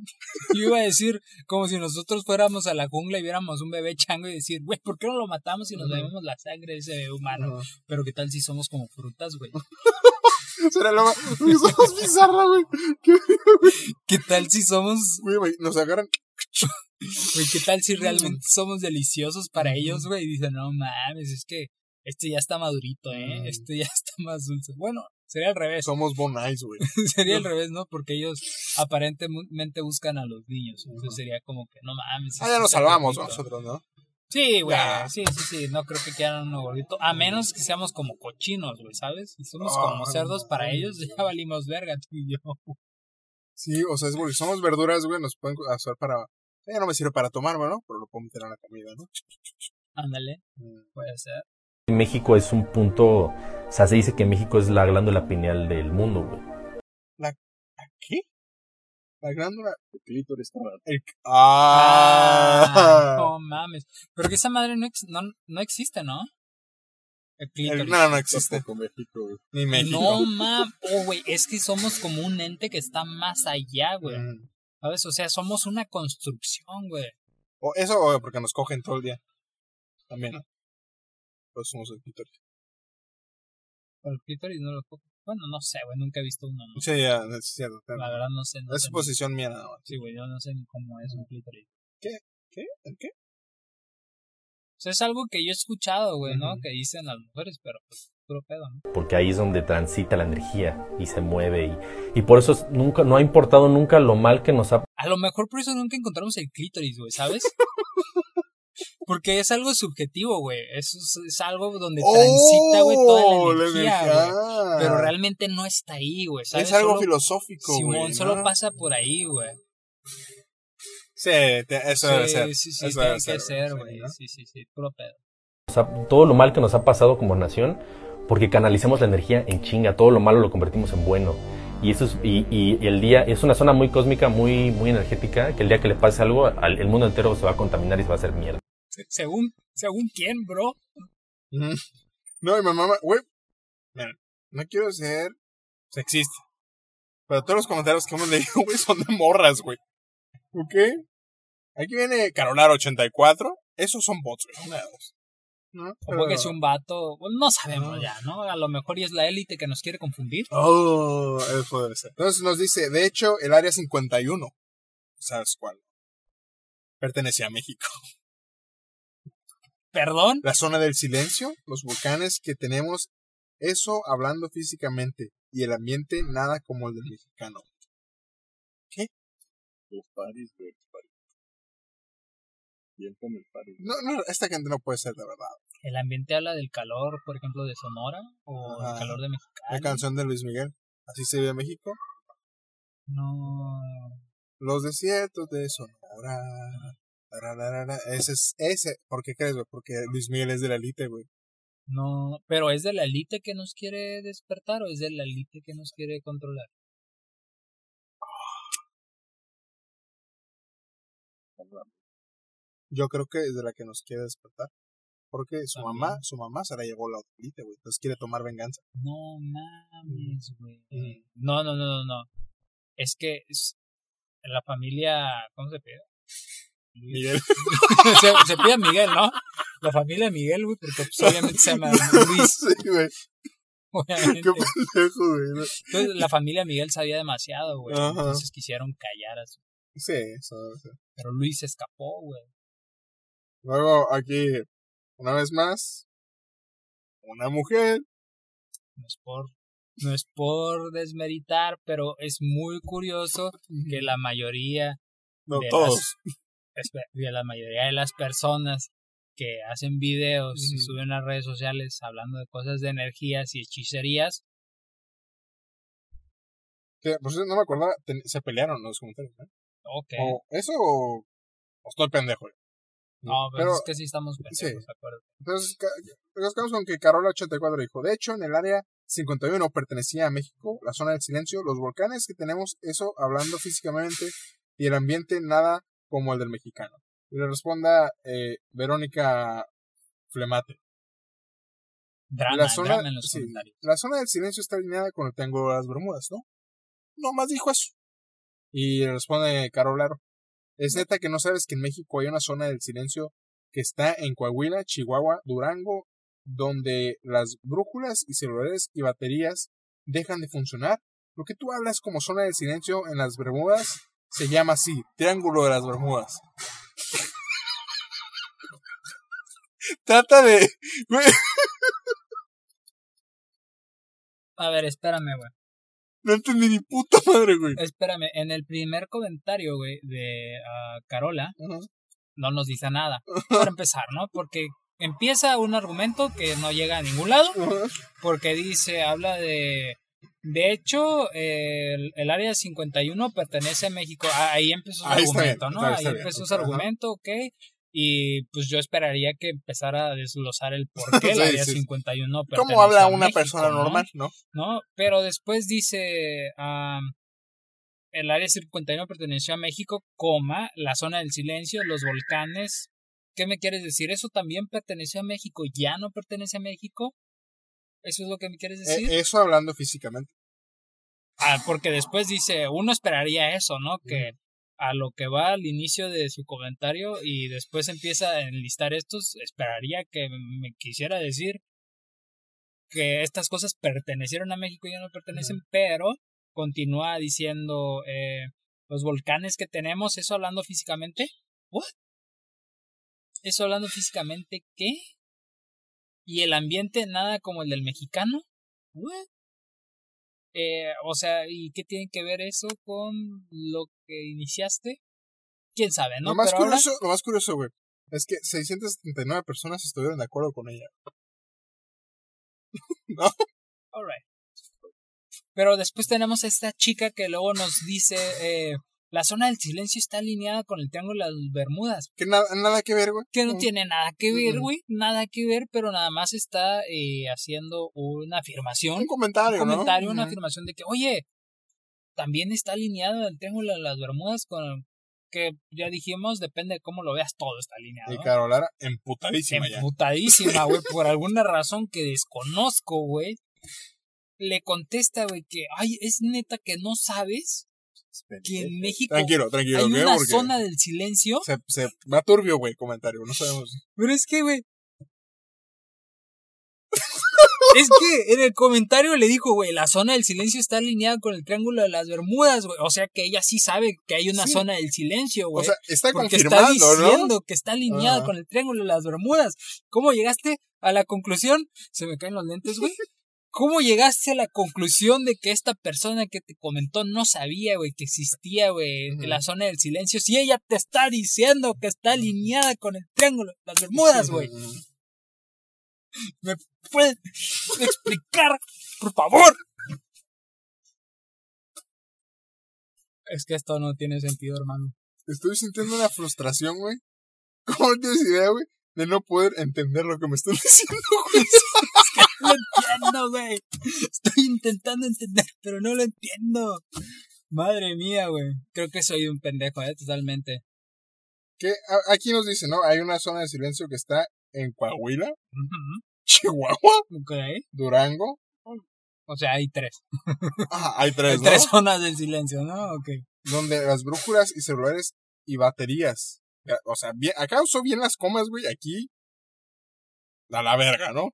Yo iba a decir, como si nosotros fuéramos a la jungla y viéramos un bebé chango y decir, güey, ¿por qué no lo matamos y nos bebemos la sangre de ese bebé humano? Pero ¿qué tal si somos como frutas, güey? Será lo más. Güey, somos bizarra, güey. ¿Qué, ¿Qué tal si somos, güey, güey, nos agarran. güey, qué tal si realmente somos deliciosos para ellos, güey? Y dicen, no mames, es que este ya está madurito, ¿eh? Mm. Este ya está más dulce. Bueno, sería al revés. Somos Bon Ice, güey. sería al revés, ¿no? Porque ellos aparentemente buscan a los niños. Entonces Ujú. sería como que, no mames. Ah, ya nos salvamos, ¿no? gordito". Nosotros, ¿no? Sí, güey. Sí, sí, sí. No creo que quieran uno gordito. A menos que seamos como cochinos, güey, ¿sabes? Si somos como Ah, cerdos para ellos, ya valimos verga tú y yo. Sí, o sea, es porque somos verduras, güey, nos pueden hacer para. Ya no me sirve para tomarme, ¿no? Pero lo puedo meter en la comida, ¿no? Ándale, Mm. puede ser. México es un punto, o sea, se dice que México es la glándula pineal del mundo, güey. ¿Qué? La glándula. El clítoris estaba El... Ah, Ah. no mames. Pero que esa madre no, ex- no, no existe, ¿no? El El- clítoris. No, no existe. Tampoco México. Ni México. No mames. Oh, güey, es que somos como un ente que está más allá, güey. Mm. ¿Sabes? O sea, somos una construcción, güey. O eso, o porque nos cogen todo el día. También. Pues somos el clítoris. Pero el clítoris no lo cojo. Bueno, no sé, güey, nunca he visto uno, ¿no? Sí, ya, es cierto. La verdad no sé. No es sé ni- suposición mía nada más. Sí, güey, yo no sé ni cómo es un clítoris. ¿Qué? ¿El qué? O sea, es algo que yo he escuchado, güey, ¿no? Que dicen las mujeres, pero pues puro pedo, ¿no? porque ahí es donde transita la energía y se mueve y, y por eso es- nunca no ha importado nunca lo mal que nos ha A lo mejor por eso nunca encontramos el clítoris, güey, ¿sabes? Porque es algo subjetivo, güey. Es, es, algo donde transita, güey, toda ¡Oh! la energía, güey. energía. Pero realmente no está ahí, güey. Es algo Solo- filosófico, Simón, solo ¿no? pasa por ahí, güey. Sí, te- eso debe ser. Sí, sí, sí, eso tiene debe que ser, sí, güey. ¿no? Sí, sí, sí, puro pedo. todo lo mal que nos ha pasado como nación porque canalizamos la energía en chinga todo lo malo lo convertimos en bueno y eso es y, y- y el día es una zona muy cósmica muy muy energética que el día que le pase algo al- el mundo entero se va a contaminar y se va a hacer mierda Según, según quién, bro. No, y mi mamá, güey, no quiero ser sexista, pero todos los comentarios que hemos leído, güey, son de morras, güey. ¿Ok? Aquí viene Carolar84, esos son bots, güey, una de dos. ¿No? O porque es un vato. no sabemos ya, ¿no? A lo mejor y es la élite que nos quiere confundir. Oh, eso debe ser. Entonces nos dice, de hecho, el área 51, ¿sabes cuál? Pertenecía a México. Perdón. La zona del silencio, los volcanes que tenemos, eso hablando físicamente, y el ambiente nada como el del mexicano. Los paris, güey. los paris. Bien con el paris. No, no, esta gente no puede ser de verdad. El ambiente habla del calor, por ejemplo, de Sonora o Ajá. el calor de La Mexicali. canción de Luis Miguel, así se ve México. No. Los desiertos de Sonora. Ese es, ese, ¿por qué crees, güey? Porque Luis Miguel es de la elite, güey. No, pero ¿es de la élite que nos quiere despertar o es de la élite que nos quiere controlar? Yo creo que es de la que nos quiere despertar. Porque su También. mamá, su mamá se la llevó la elite, güey. Entonces quiere tomar venganza. No mames, güey. Mm. No, no, no, no, no. Es que es la familia, ¿cómo se pide? Miguel. se, se pide Miguel, ¿no? La familia Miguel, güey, porque pues, obviamente se llama Luis. sí, güey. obviamente. Qué pendejo, güey. ¿no? Entonces, la familia Miguel sabía demasiado, güey. Ajá. Entonces quisieron callar a su... Sí, eso. Pero Luis se escapó, güey. Luego aquí, una vez más, una mujer. No es por... No es por desmeritar, pero es muy curioso que la mayoría No, de todos. las, de la mayoría de las personas que hacen videos y suben a redes sociales hablando de cosas de energías y hechicerías, Que, por eso no me acordaba, se pelearon los comentarios. O eso o, o estoy pendejo. güey. no, pero, es que sí estamos pendejos, sí. ¿de acuerdo? Entonces, quedamos con que Carola84 dijo, de hecho, en el área 51 pertenecía a México, la zona del silencio, los volcanes que tenemos, eso hablando físicamente, y el ambiente nada como el del mexicano. Y le responda eh, Verónica Flemate. Drama, la zona, drama en los sí, la zona del silencio está alineada con el Triángulo de las Bermudas, ¿no? No más dijo eso. Y le responde Carolaro. Es neta que no sabes que en México hay una zona del silencio que está en Coahuila, Chihuahua, Durango, donde las brújulas y celulares y baterías dejan de funcionar. Lo que tú hablas como zona del silencio en las Bermudas se llama así, Triángulo de las Bermudas. Trata de... A ver, espérame, güey. no entendí ni puta madre, güey. Espérame, en el primer comentario, güey, de ah, Carola, no nos dice nada. Para empezar, ¿no? Porque empieza un argumento que no llega a ningún lado, porque dice, habla de... De hecho, el, el área 51 pertenece a México. Ah, Ahí empezó su Ahí argumento, bien, ¿no? Ahí bien, empezó su argumento, ok. Y pues yo esperaría que empezara a desglosar el por qué el Sí, área sí. 51 pertenece ¿Cómo habla a una México, persona ¿no? normal, no? ¿no? Pero después dice, el área 51 perteneció a México, coma, la zona del silencio, los volcanes. ¿Qué me quieres decir? ¿Eso también perteneció a México? ¿Ya no pertenece a México? ¿Eso es lo que me quieres decir? Eh, eso hablando físicamente. Ah, porque después dice, uno esperaría eso, ¿no? Que a lo que va al inicio de su comentario y después empieza a enlistar estos, esperaría que me quisiera decir que estas cosas pertenecieron a México y ya no pertenecen, pero continúa diciendo eh, los volcanes que tenemos, eso hablando físicamente. ¿What? ¿Eso hablando físicamente qué? ¿Y el ambiente nada como el del mexicano? ¿What? Eh, o sea, ¿y qué tiene que ver eso con lo que iniciaste? ¿Quién sabe, no? lo, más Pero ahora- curioso, lo más curioso, güey, es que 679 personas estuvieron de acuerdo con ella. Alright. Pero después tenemos a esta chica que luego nos dice, eh, la zona del silencio está alineada con el Triángulo de las Bermudas. Que nada, nada que ver, güey. Que no Mm. tiene nada que ver, güey. Nada que ver, pero nada más está eh, haciendo una afirmación. Un comentario, un comentario, ¿no? una afirmación de que, oye, también está alineado el Triángulo de las Bermudas con que ya dijimos, depende de cómo lo veas, todo está alineado. Y Carolara, emputadísima ya. Emputadísima, güey, por alguna razón que desconozco, güey. Le contesta, güey, que, ay, es neta que no sabes que en México Tranquilo, tranquilo, hay una Porque zona del silencio. se, se va turbio, güey, comentario. No sabemos. Pero es que, güey. es que en el comentario le dijo, güey, la zona del silencio está alineada con el Triángulo de las Bermudas, güey. O sea que ella sí sabe que hay una Sí. zona del silencio, güey. O sea, está porque está confirmando, ¿no? diciendo que está alineada con el Triángulo de las Bermudas. ¿Cómo llegaste a la conclusión? Se me caen los lentes, güey. ¿Cómo llegaste a la conclusión de que esta persona que te comentó no sabía, güey, que existía, güey, la zona del silencio? Si ella te está diciendo que está alineada con el Triángulo las Bermudas, güey. ¿Me puedes explicar, por favor? Es que esto no tiene sentido, hermano. Estoy sintiendo una frustración, güey. ¿Cómo no tienes idea, güey? De no poder entender lo que me están diciendo, güey. No lo entiendo, güey. Estoy intentando entender, pero no lo entiendo. Madre mía, güey. Creo que soy un pendejo, eh, totalmente. Que aquí nos dice, ¿no? Hay una zona de silencio que está en Coahuila, Chihuahua. Durango. O sea, hay tres. Hay tres, Hay ¿no? tres zonas del silencio, ¿no? Ok. Donde las brújulas y celulares y baterías. Ya, O sea, bien, acá usó bien las comas, güey. Aquí. A la verga, ¿no?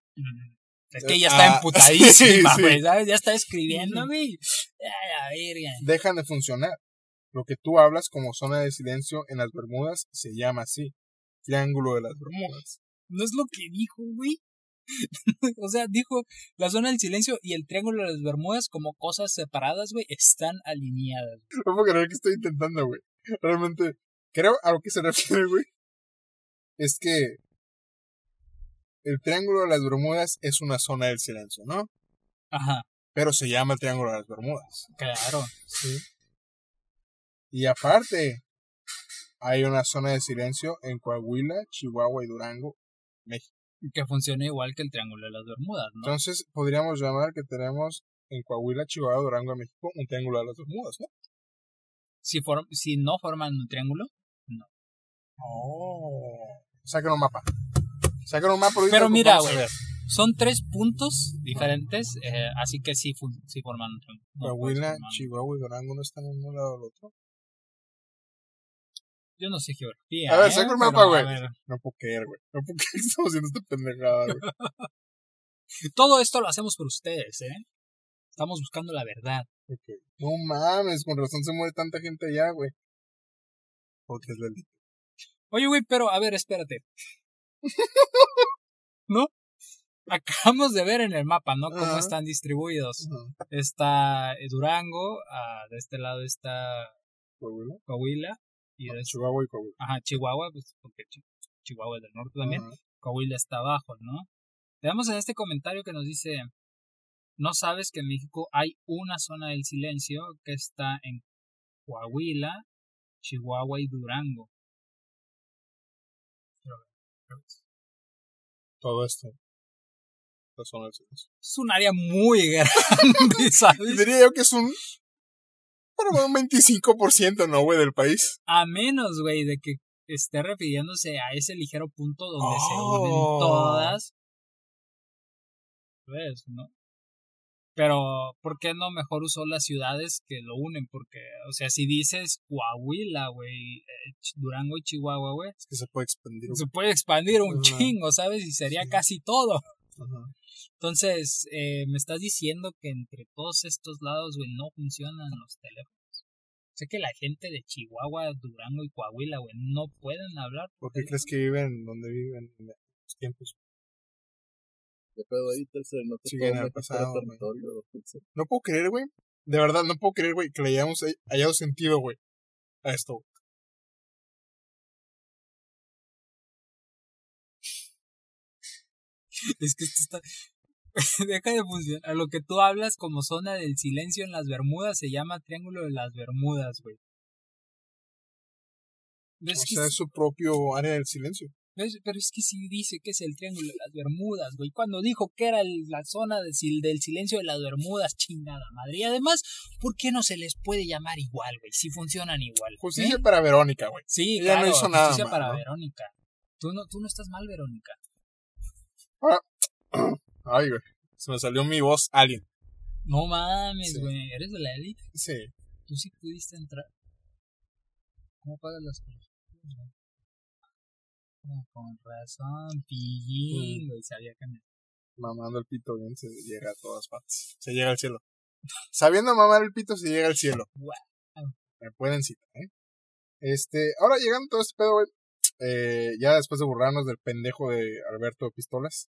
Es que ya está Ah, emputadísima, sí, güey, sí. ¿sabes? Ya está escribiendo, güey. A la verga. Dejan de funcionar. Lo que tú hablas como zona de silencio en las Bermudas se llama así. Triángulo de las Bermudas. No es lo que dijo, güey. o sea, dijo la zona del silencio y el triángulo de las Bermudas como cosas separadas, güey, están alineadas. No puedo creer que estoy intentando, güey. Realmente, creo a lo que se refiere, güey. Es que el Triángulo de las Bermudas es una zona del silencio, ¿no? Ajá, Pero se llama el Triángulo de las Bermudas. claro. Sí. Y aparte, hay una zona de silencio en Coahuila, Chihuahua y Durango, México. Que funciona igual que el triángulo de las Bermudas, ¿no? Entonces, podríamos llamar que tenemos en Coahuila, Chihuahua, Durango, México, un Triángulo de las Bermudas, ¿no? Si, si no forman un triángulo. Oh. Saquen un mapa. Saquen un mapa. Pero mira, güey. Son tres puntos diferentes, eh, así que sí, sí forman un Coahuila, forman- Chihuahua y Durango no están en un lado del otro. Yo no sé geografía. A ver, ¿eh? saca un Pero, mapa, güey. No puedo creer, güey. No puedo creer que estamos haciendo esta pendejada, güey. Todo esto lo hacemos por ustedes, ¿eh? Estamos buscando la verdad. No mames, con razón se muere tanta gente allá, güey. Porque es la. Oye, güey, pero a ver, espérate. ¿No? Acabamos de ver en el mapa, ¿no? Cómo están distribuidos. Está eh, Durango, ah, de este lado está Coahuila, Coahuila y de este- Chihuahua y Coahuila. ajá, Chihuahua, pues porque Chi- Chihuahua es del norte también. Ajá. Coahuila está abajo, ¿no? Veamos en este comentario que nos dice, no sabes que en México hay una zona del silencio que está en Coahuila, Chihuahua y Durango. Todo esto. La zona del silencio. Es un área muy grande, ¿sabes? diría yo que es un. Bueno, un 25%, ¿no, güey? Del país. A menos, güey, de que esté refiriéndose a ese ligero punto donde se Oh. unen todas. ¿Ves, no? Pero, ¿por qué no mejor usó las ciudades que lo unen? Porque, o sea, si dices Coahuila, güey, eh, Durango y Chihuahua, güey, Es que se puede expandir. se puede expandir un chingo, ¿sabes? Y sería casi todo. Entonces, eh, me estás diciendo que entre todos estos lados, güey, no funcionan los teléfonos. Sé que la gente de Chihuahua, Durango y Coahuila, güey, no pueden hablar. ¿Por qué crees que viven donde viven en los tiempos? ¿Qué pedo ahí? Te se no te Siguen puedo pasado, territorio. No puedo creer, güey. De verdad, no puedo creer, güey, que le hayamos hallado sentido, güey, a esto. Es que esto está. Deja de funcionar. A lo que tú hablas como zona del silencio en las Bermudas se llama Triángulo de las Bermudas, güey. O sea, sí- es su propio área del silencio. ¿Ves? Pero es que sí dice que es el Triángulo de las Bermudas, güey. Cuando dijo que era el- la zona del, sil- del silencio de las Bermudas, chingada madre. Y además, ¿por qué no se les puede llamar igual, güey? Si funcionan igual. Justicia ¿eh? para Verónica, güey. Sí, Ella no claro, hizo nada justicia mal, para ¿no? Verónica. Tú no, tú no estás mal, Verónica. Ay, güey. Se me salió mi voz alien. No mames, Sí. güey. Eres de la élite. Sí. Tú sí pudiste entrar. ¿Cómo pagas las cosas? Ah, con razón, pillín, güey. Sabía que me. Mamando el pito bien se llega a todas partes. Se llega al cielo. Sabiendo mamar el pito se llega al cielo. Wow. Me pueden citar, ¿eh? Este, ahora llegando todo este pedo, güey. Eh, ya después de burlarnos del pendejo de Alberto de Pistolas.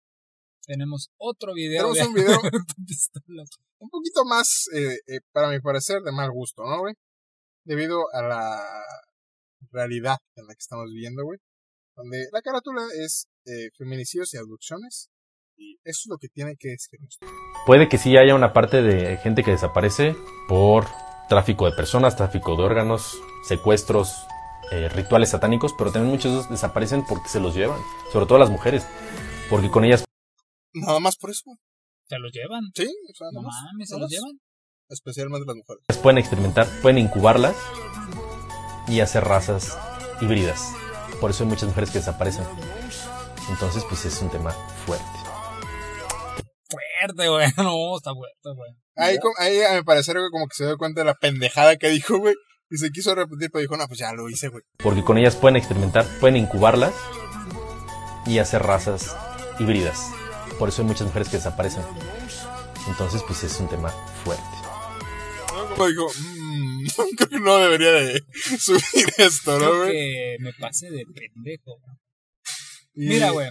Tenemos otro video. Tenemos de un video pistolas. un poquito más, eh, eh, para mi parecer, de mal gusto, ¿no, güey? Debido a la realidad en la que estamos viviendo, güey. Donde la carátula es eh, feminicidios y abducciones. Y eso es lo que tiene que decirnos. Puede que sí haya una parte de gente que desaparece por tráfico de personas, tráfico de órganos, secuestros, eh, rituales satánicos, pero también muchos desaparecen porque se los llevan, sobre todo las mujeres, porque con ellas Nada más por eso. ¿Se lo llevan? Sí, o sea, No nada más. mames, ¿se nada lo más. llevan? Especialmente las mujeres. pueden experimentar, pueden incubarlas y hacer razas híbridas. Por eso hay muchas mujeres que desaparecen. Entonces, pues es un tema fuerte. Fuerte, güey. No, está fuerte, güey. Ahí, ahí a mi parecer, güey, como que se dio cuenta de la pendejada que dijo, güey. Y se quiso repetir, pero dijo, no, pues ya lo hice, güey. Porque con ellas pueden experimentar, pueden incubarlas y hacer razas híbridas. por eso hay muchas mujeres que desaparecen. Entonces, pues es un tema fuerte. Como digo, "Mm, creo que no debería de subir esto, ¿no, güey? que me pasé de pendejo. Y- Mira, güey.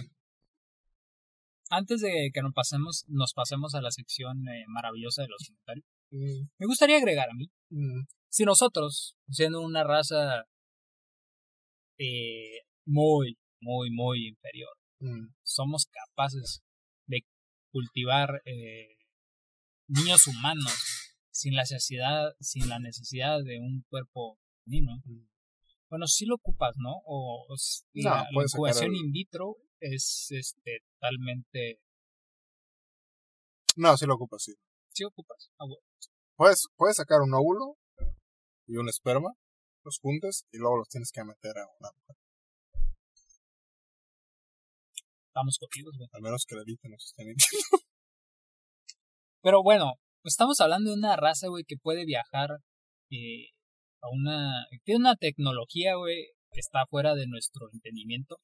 Antes de que nos pasemos, nos pasemos a la sección eh, maravillosa de los comentarios, Mm, me gustaría agregar a mí, mm, si nosotros, siendo una raza eh, muy, muy, muy inferior, mm. somos capaces de cultivar eh, niños humanos sin la necesidad, sin la necesidad de un cuerpo femenino. Bueno, sí lo ocupas, ¿no? O, o No, la, incubación el- in vitro es este totalmente No, sí lo ocupas, sí. sí ocupas. Ah, bueno. Puedes, puedes sacar un óvulo y un esperma, los juntas y luego los tienes que meter a una mujer. Estamos cogidos, güey. Al menos que la nos esté Pero bueno, estamos hablando de una raza, güey, que puede viajar eh, a una tiene una tecnología, güey, que está fuera de nuestro entendimiento.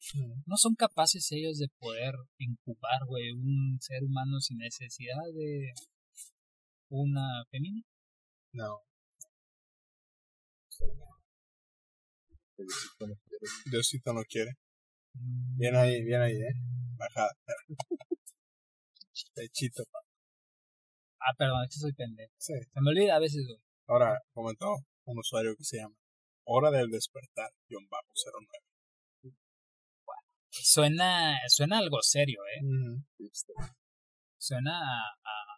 no son capaces ellos de poder incubar, güey, un ser humano sin necesidad de una femina. No. Diosito no quiere. Bien ahí, bien ahí, eh. Bajada. Pechito, pa. Ah, perdón, es que soy pendejo. Sí. Se me olvida a veces, güey. Ahora comentó un usuario que se llama Hora del despertar, guion bajo 09. Suena, suena algo serio, eh. Mm, Suena a, a,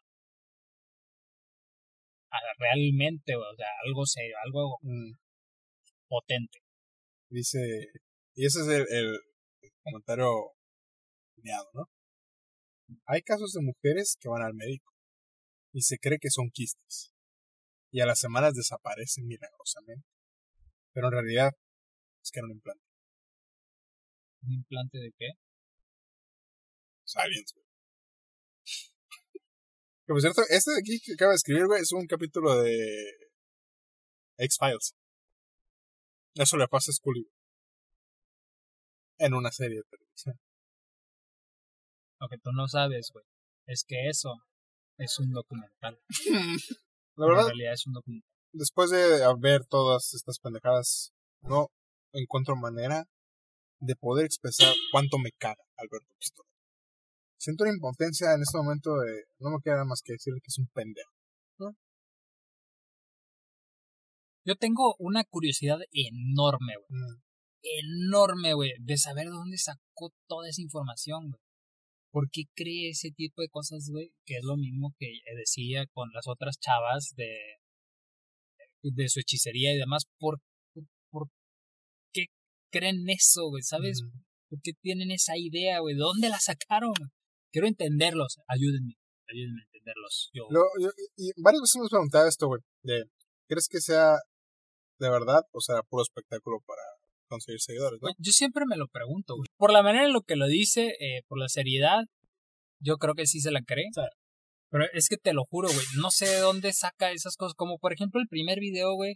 a realmente, o sea, algo serio, algo mm. potente. Dice, y ese es el, el comentario lineado, ¿no? Hay casos de mujeres que van al médico y se cree que son quistes y a las semanas desaparecen milagrosamente, pero en realidad es que era un implante. ¿Un implante de qué? Science, güey. Que por cierto, este de aquí que acaba de escribir, güey, es un capítulo de X-Files. Eso le pasa a Scully. En una serie de televisión. Lo que tú no sabes, güey, es que eso es un documental. La En verdad, realidad es un documental. después de ver todas estas pendejadas, no encuentro manera de poder expresar cuánto me caga Alberto Pistola. Siento una impotencia en este momento de no me queda más que decirle que es un pendejo. Yo tengo una curiosidad enorme, güey. Mm. enorme, güey, de saber de dónde sacó toda esa información, güey. ¿Por qué cree ese tipo de cosas, güey? Que es lo mismo que decía con las otras chavas de, de su hechicería y demás. ¿Por, por, por qué creen eso, güey? ¿Sabes? Mm. ¿Por qué tienen esa idea, güey? ¿De dónde la sacaron? Quiero entenderlos. Ayúdenme. Ayúdenme a entenderlos. Yo, Lo- yo- y varias veces me has preguntado esto, güey. De, ¿crees que sea de verdad o sea puro espectáculo para conseguir seguidores, no? Yo siempre me lo pregunto, güey. Por la manera en lo que lo dice, eh, por la seriedad, yo creo que sí se la cree. Pero es que te lo juro, güey, no sé de dónde saca esas cosas. Como por ejemplo el primer video, güey,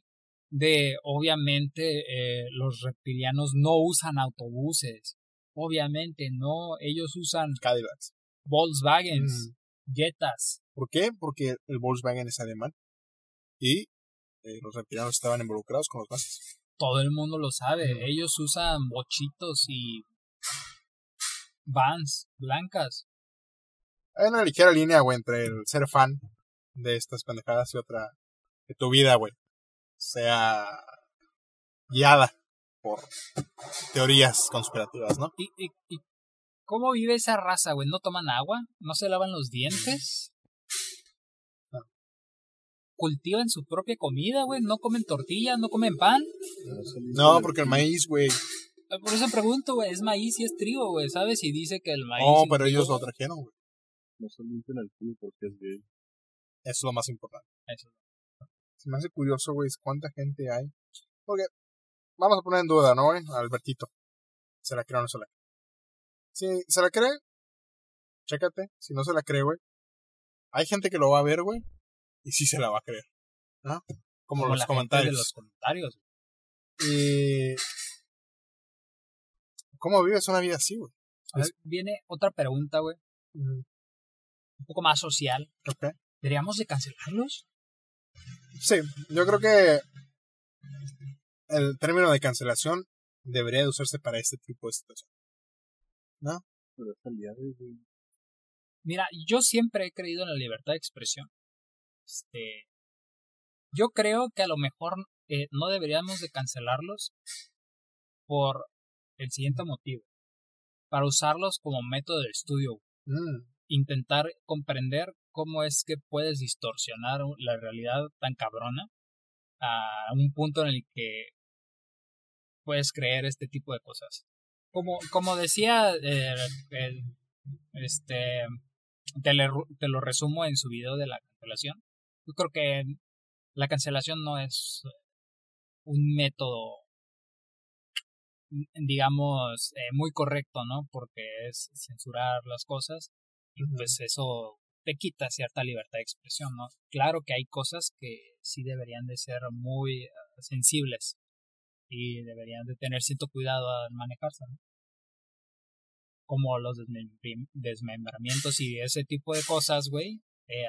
de obviamente eh, los reptilianos no usan autobuses. Obviamente no, ellos usan Cadillacs. Volkswagens, Mm. Jetas. ¿Por qué? Porque el Volkswagen es alemán y eh, los reptilianos estaban involucrados con los nazis. Todo el mundo lo sabe. Mm. Ellos usan bochitos y vans blancas. Hay una ligera línea, güey, entre el ser fan de estas pendejadas y otra que tu vida, güey, sea guiada por teorías conspirativas, ¿no? ¿Y, y, y cómo vive esa raza, güey? ¿No toman agua? ¿No se lavan los dientes? ¿Cultivan su propia comida, güey? ¿No comen tortilla? ¿No comen pan? No, porque el maíz, güey. Eh, Por eso pregunto, güey, ¿es maíz y es trigo, güey? ¿Sabes? Y dice que el maíz... No, pero trigo- ellos lo trajeron, güey. No se limpian el culo porque es gay. Eso es lo más importante. Eso. Se me hace curioso, güey, cuánta gente hay. Porque vamos a poner en duda, ¿no, güey? Albertito. ¿Se la cree o no se la cree? Si se la cree, chécate. Si no se la cree, güey. Hay gente que lo va a ver, güey. Y sí se la va a creer. ¿No? Como, Como los la gente comentarios. de los comentarios. Y... ¿Cómo vives una vida así, güey? A ver, viene otra pregunta, güey. un poco más social. ¿deberíamos de cancelarlos? Sí, yo creo que el término de cancelación debería de usarse para este tipo de situación. Pero es aliado, güey. Mira, yo siempre he creído en la libertad de expresión. Este, yo creo que a lo mejor eh, no deberíamos de cancelarlos por el siguiente motivo. Para usarlos como método de estudio. Mm, Intentar comprender cómo es que puedes distorsionar la realidad tan cabrona a un punto en el que puedes creer este tipo de cosas. Como, como decía eh, el, este te, le- te lo resumo en su video de la cancelación. Yo creo que la cancelación no es un método, digamos, eh, muy correcto, ¿no? Porque es censurar las cosas y pues eso te quita cierta libertad de expresión, ¿no? Claro que hay cosas que sí deberían de ser muy eh, sensibles y deberían de tener cierto cuidado al manejarse, ¿no? Como los desmembramientos y ese tipo de cosas, güey. eh,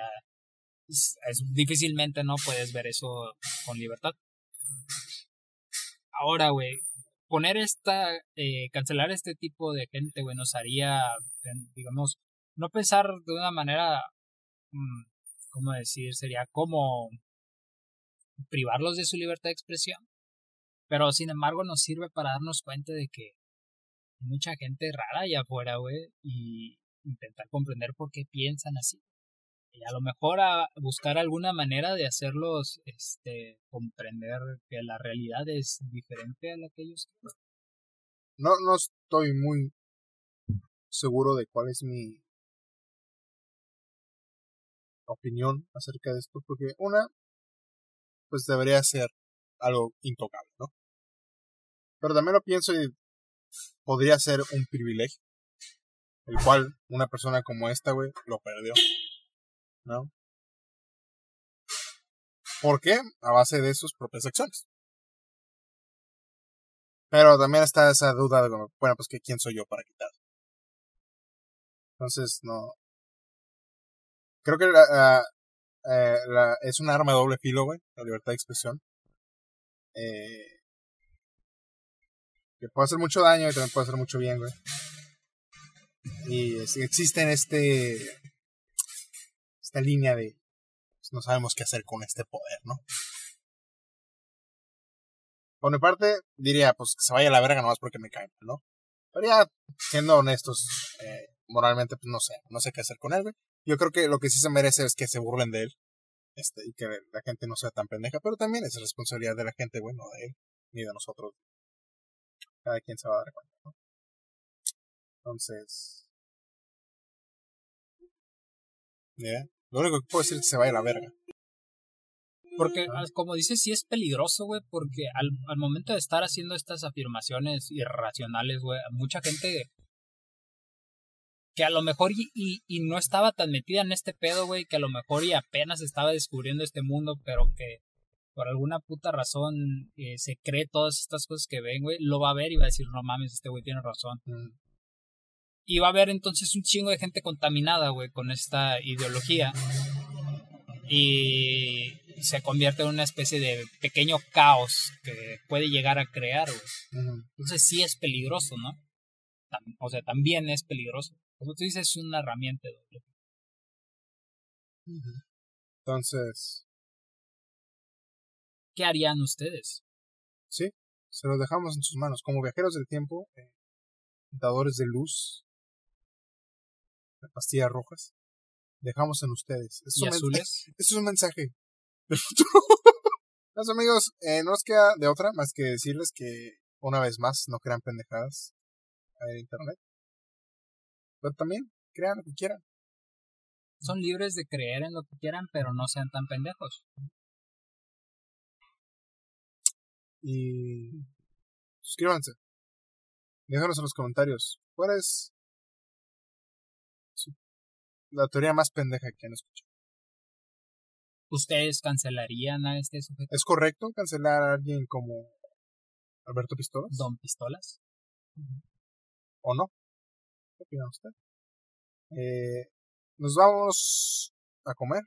es- difícilmente no puedes ver eso con libertad. Ahora, güey, poner esta, eh, cancelar este tipo de gente, güey, nos haría, digamos, no pensar de una manera, mm, ¿cómo decir? Sería como privarlos de su libertad de expresión. Pero sin embargo nos sirve para darnos cuenta de que mucha gente rara allá afuera, güey, y intentar comprender por qué piensan así. Y a lo mejor a buscar alguna manera de hacerlos este comprender que la realidad es diferente a la que ellos. No, no estoy muy seguro de cuál es mi opinión acerca de esto, porque una, pues debería ser algo intocable, ¿no? Pero también lo pienso y podría ser un privilegio, el cual una persona como esta, güey, lo perdió, ¿no? ¿Por qué? A base de sus propias acciones. Pero también está esa duda de, bueno, pues que quién soy yo para quitar. Entonces, no. Creo que eh, la- es un arma de doble filo, güey, la libertad de expresión. Eh, que puede hacer mucho daño y también puede hacer mucho bien, güey. Y es- existe en este. Esta línea de. pues, no sabemos qué hacer con este poder, ¿no? Por mi parte, diría, pues que se vaya a la verga nomás porque me caen, ¿no? Pero ya, siendo honestos, eh, moralmente, pues no sé, no sé qué hacer con él, güey. Yo creo que lo que sí se merece es que se burlen de él, este, y que la gente no sea tan pendeja, pero también es responsabilidad de la gente, güey, no de él, ni de nosotros. Cada quien se va a dar cuenta, ¿no? Entonces. Ya. Lo único que puedo decir es que se vaya a la verga. Porque, ah, como dices, sí es peligroso, güey, porque al, al momento de estar haciendo estas afirmaciones irracionales, güey, mucha gente que a lo mejor y, y, y no estaba tan metida en este pedo, güey, que a lo mejor y apenas estaba descubriendo este mundo, pero que por alguna puta razón eh, se cree todas estas cosas que ven, güey, lo va a ver y va a decir, no mames, este güey tiene razón. Mm. Y va a haber entonces un chingo de gente contaminada, güey, con esta ideología. Y se convierte en una especie de pequeño caos que puede llegar a crear, güey. Entonces sí es peligroso, ¿no? O sea, también es peligroso. Como tú dices, es una herramienta doble. Entonces, ¿Qué harían ustedes? sí, se los dejamos en sus manos. Como viajeros del tiempo, eh, dadores de luz, pastillas rojas, dejamos en ustedes. Es ¿Y azules? Esto es un mensaje del futuro. Los amigos, eh, no nos queda de otra más que decirles que una vez más no crean pendejadas en internet. Pero también crean lo que quieran. Son libres de creer en lo que quieran, pero no sean tan pendejos. Y suscríbanse. Déjanos en los comentarios. ¿Cuál es la teoría más pendeja que han escuchado? ¿Ustedes cancelarían a este sujeto? ¿Es correcto cancelar a alguien como Alberto Pistolas? Don Pistolas. ¿O no? ¿Qué opina usted? Eh, nos vamos a comer.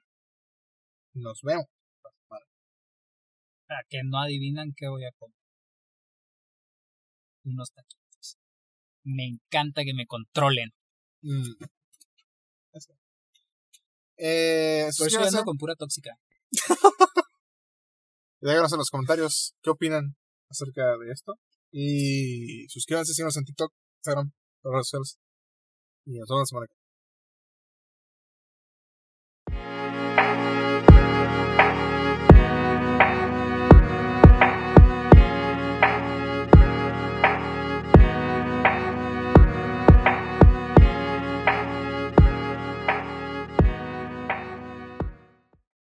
Nos vemos. Para que no adivinan qué voy a comer. Unos taquitos. Me encanta que me controlen. Mm. Eh, Por eso ando con pura tóxica. Déjanos en los comentarios qué opinan acerca de esto. Y suscríbanse, síganos en TikTok, Instagram, las redes sociales. Y nos vemos la semana.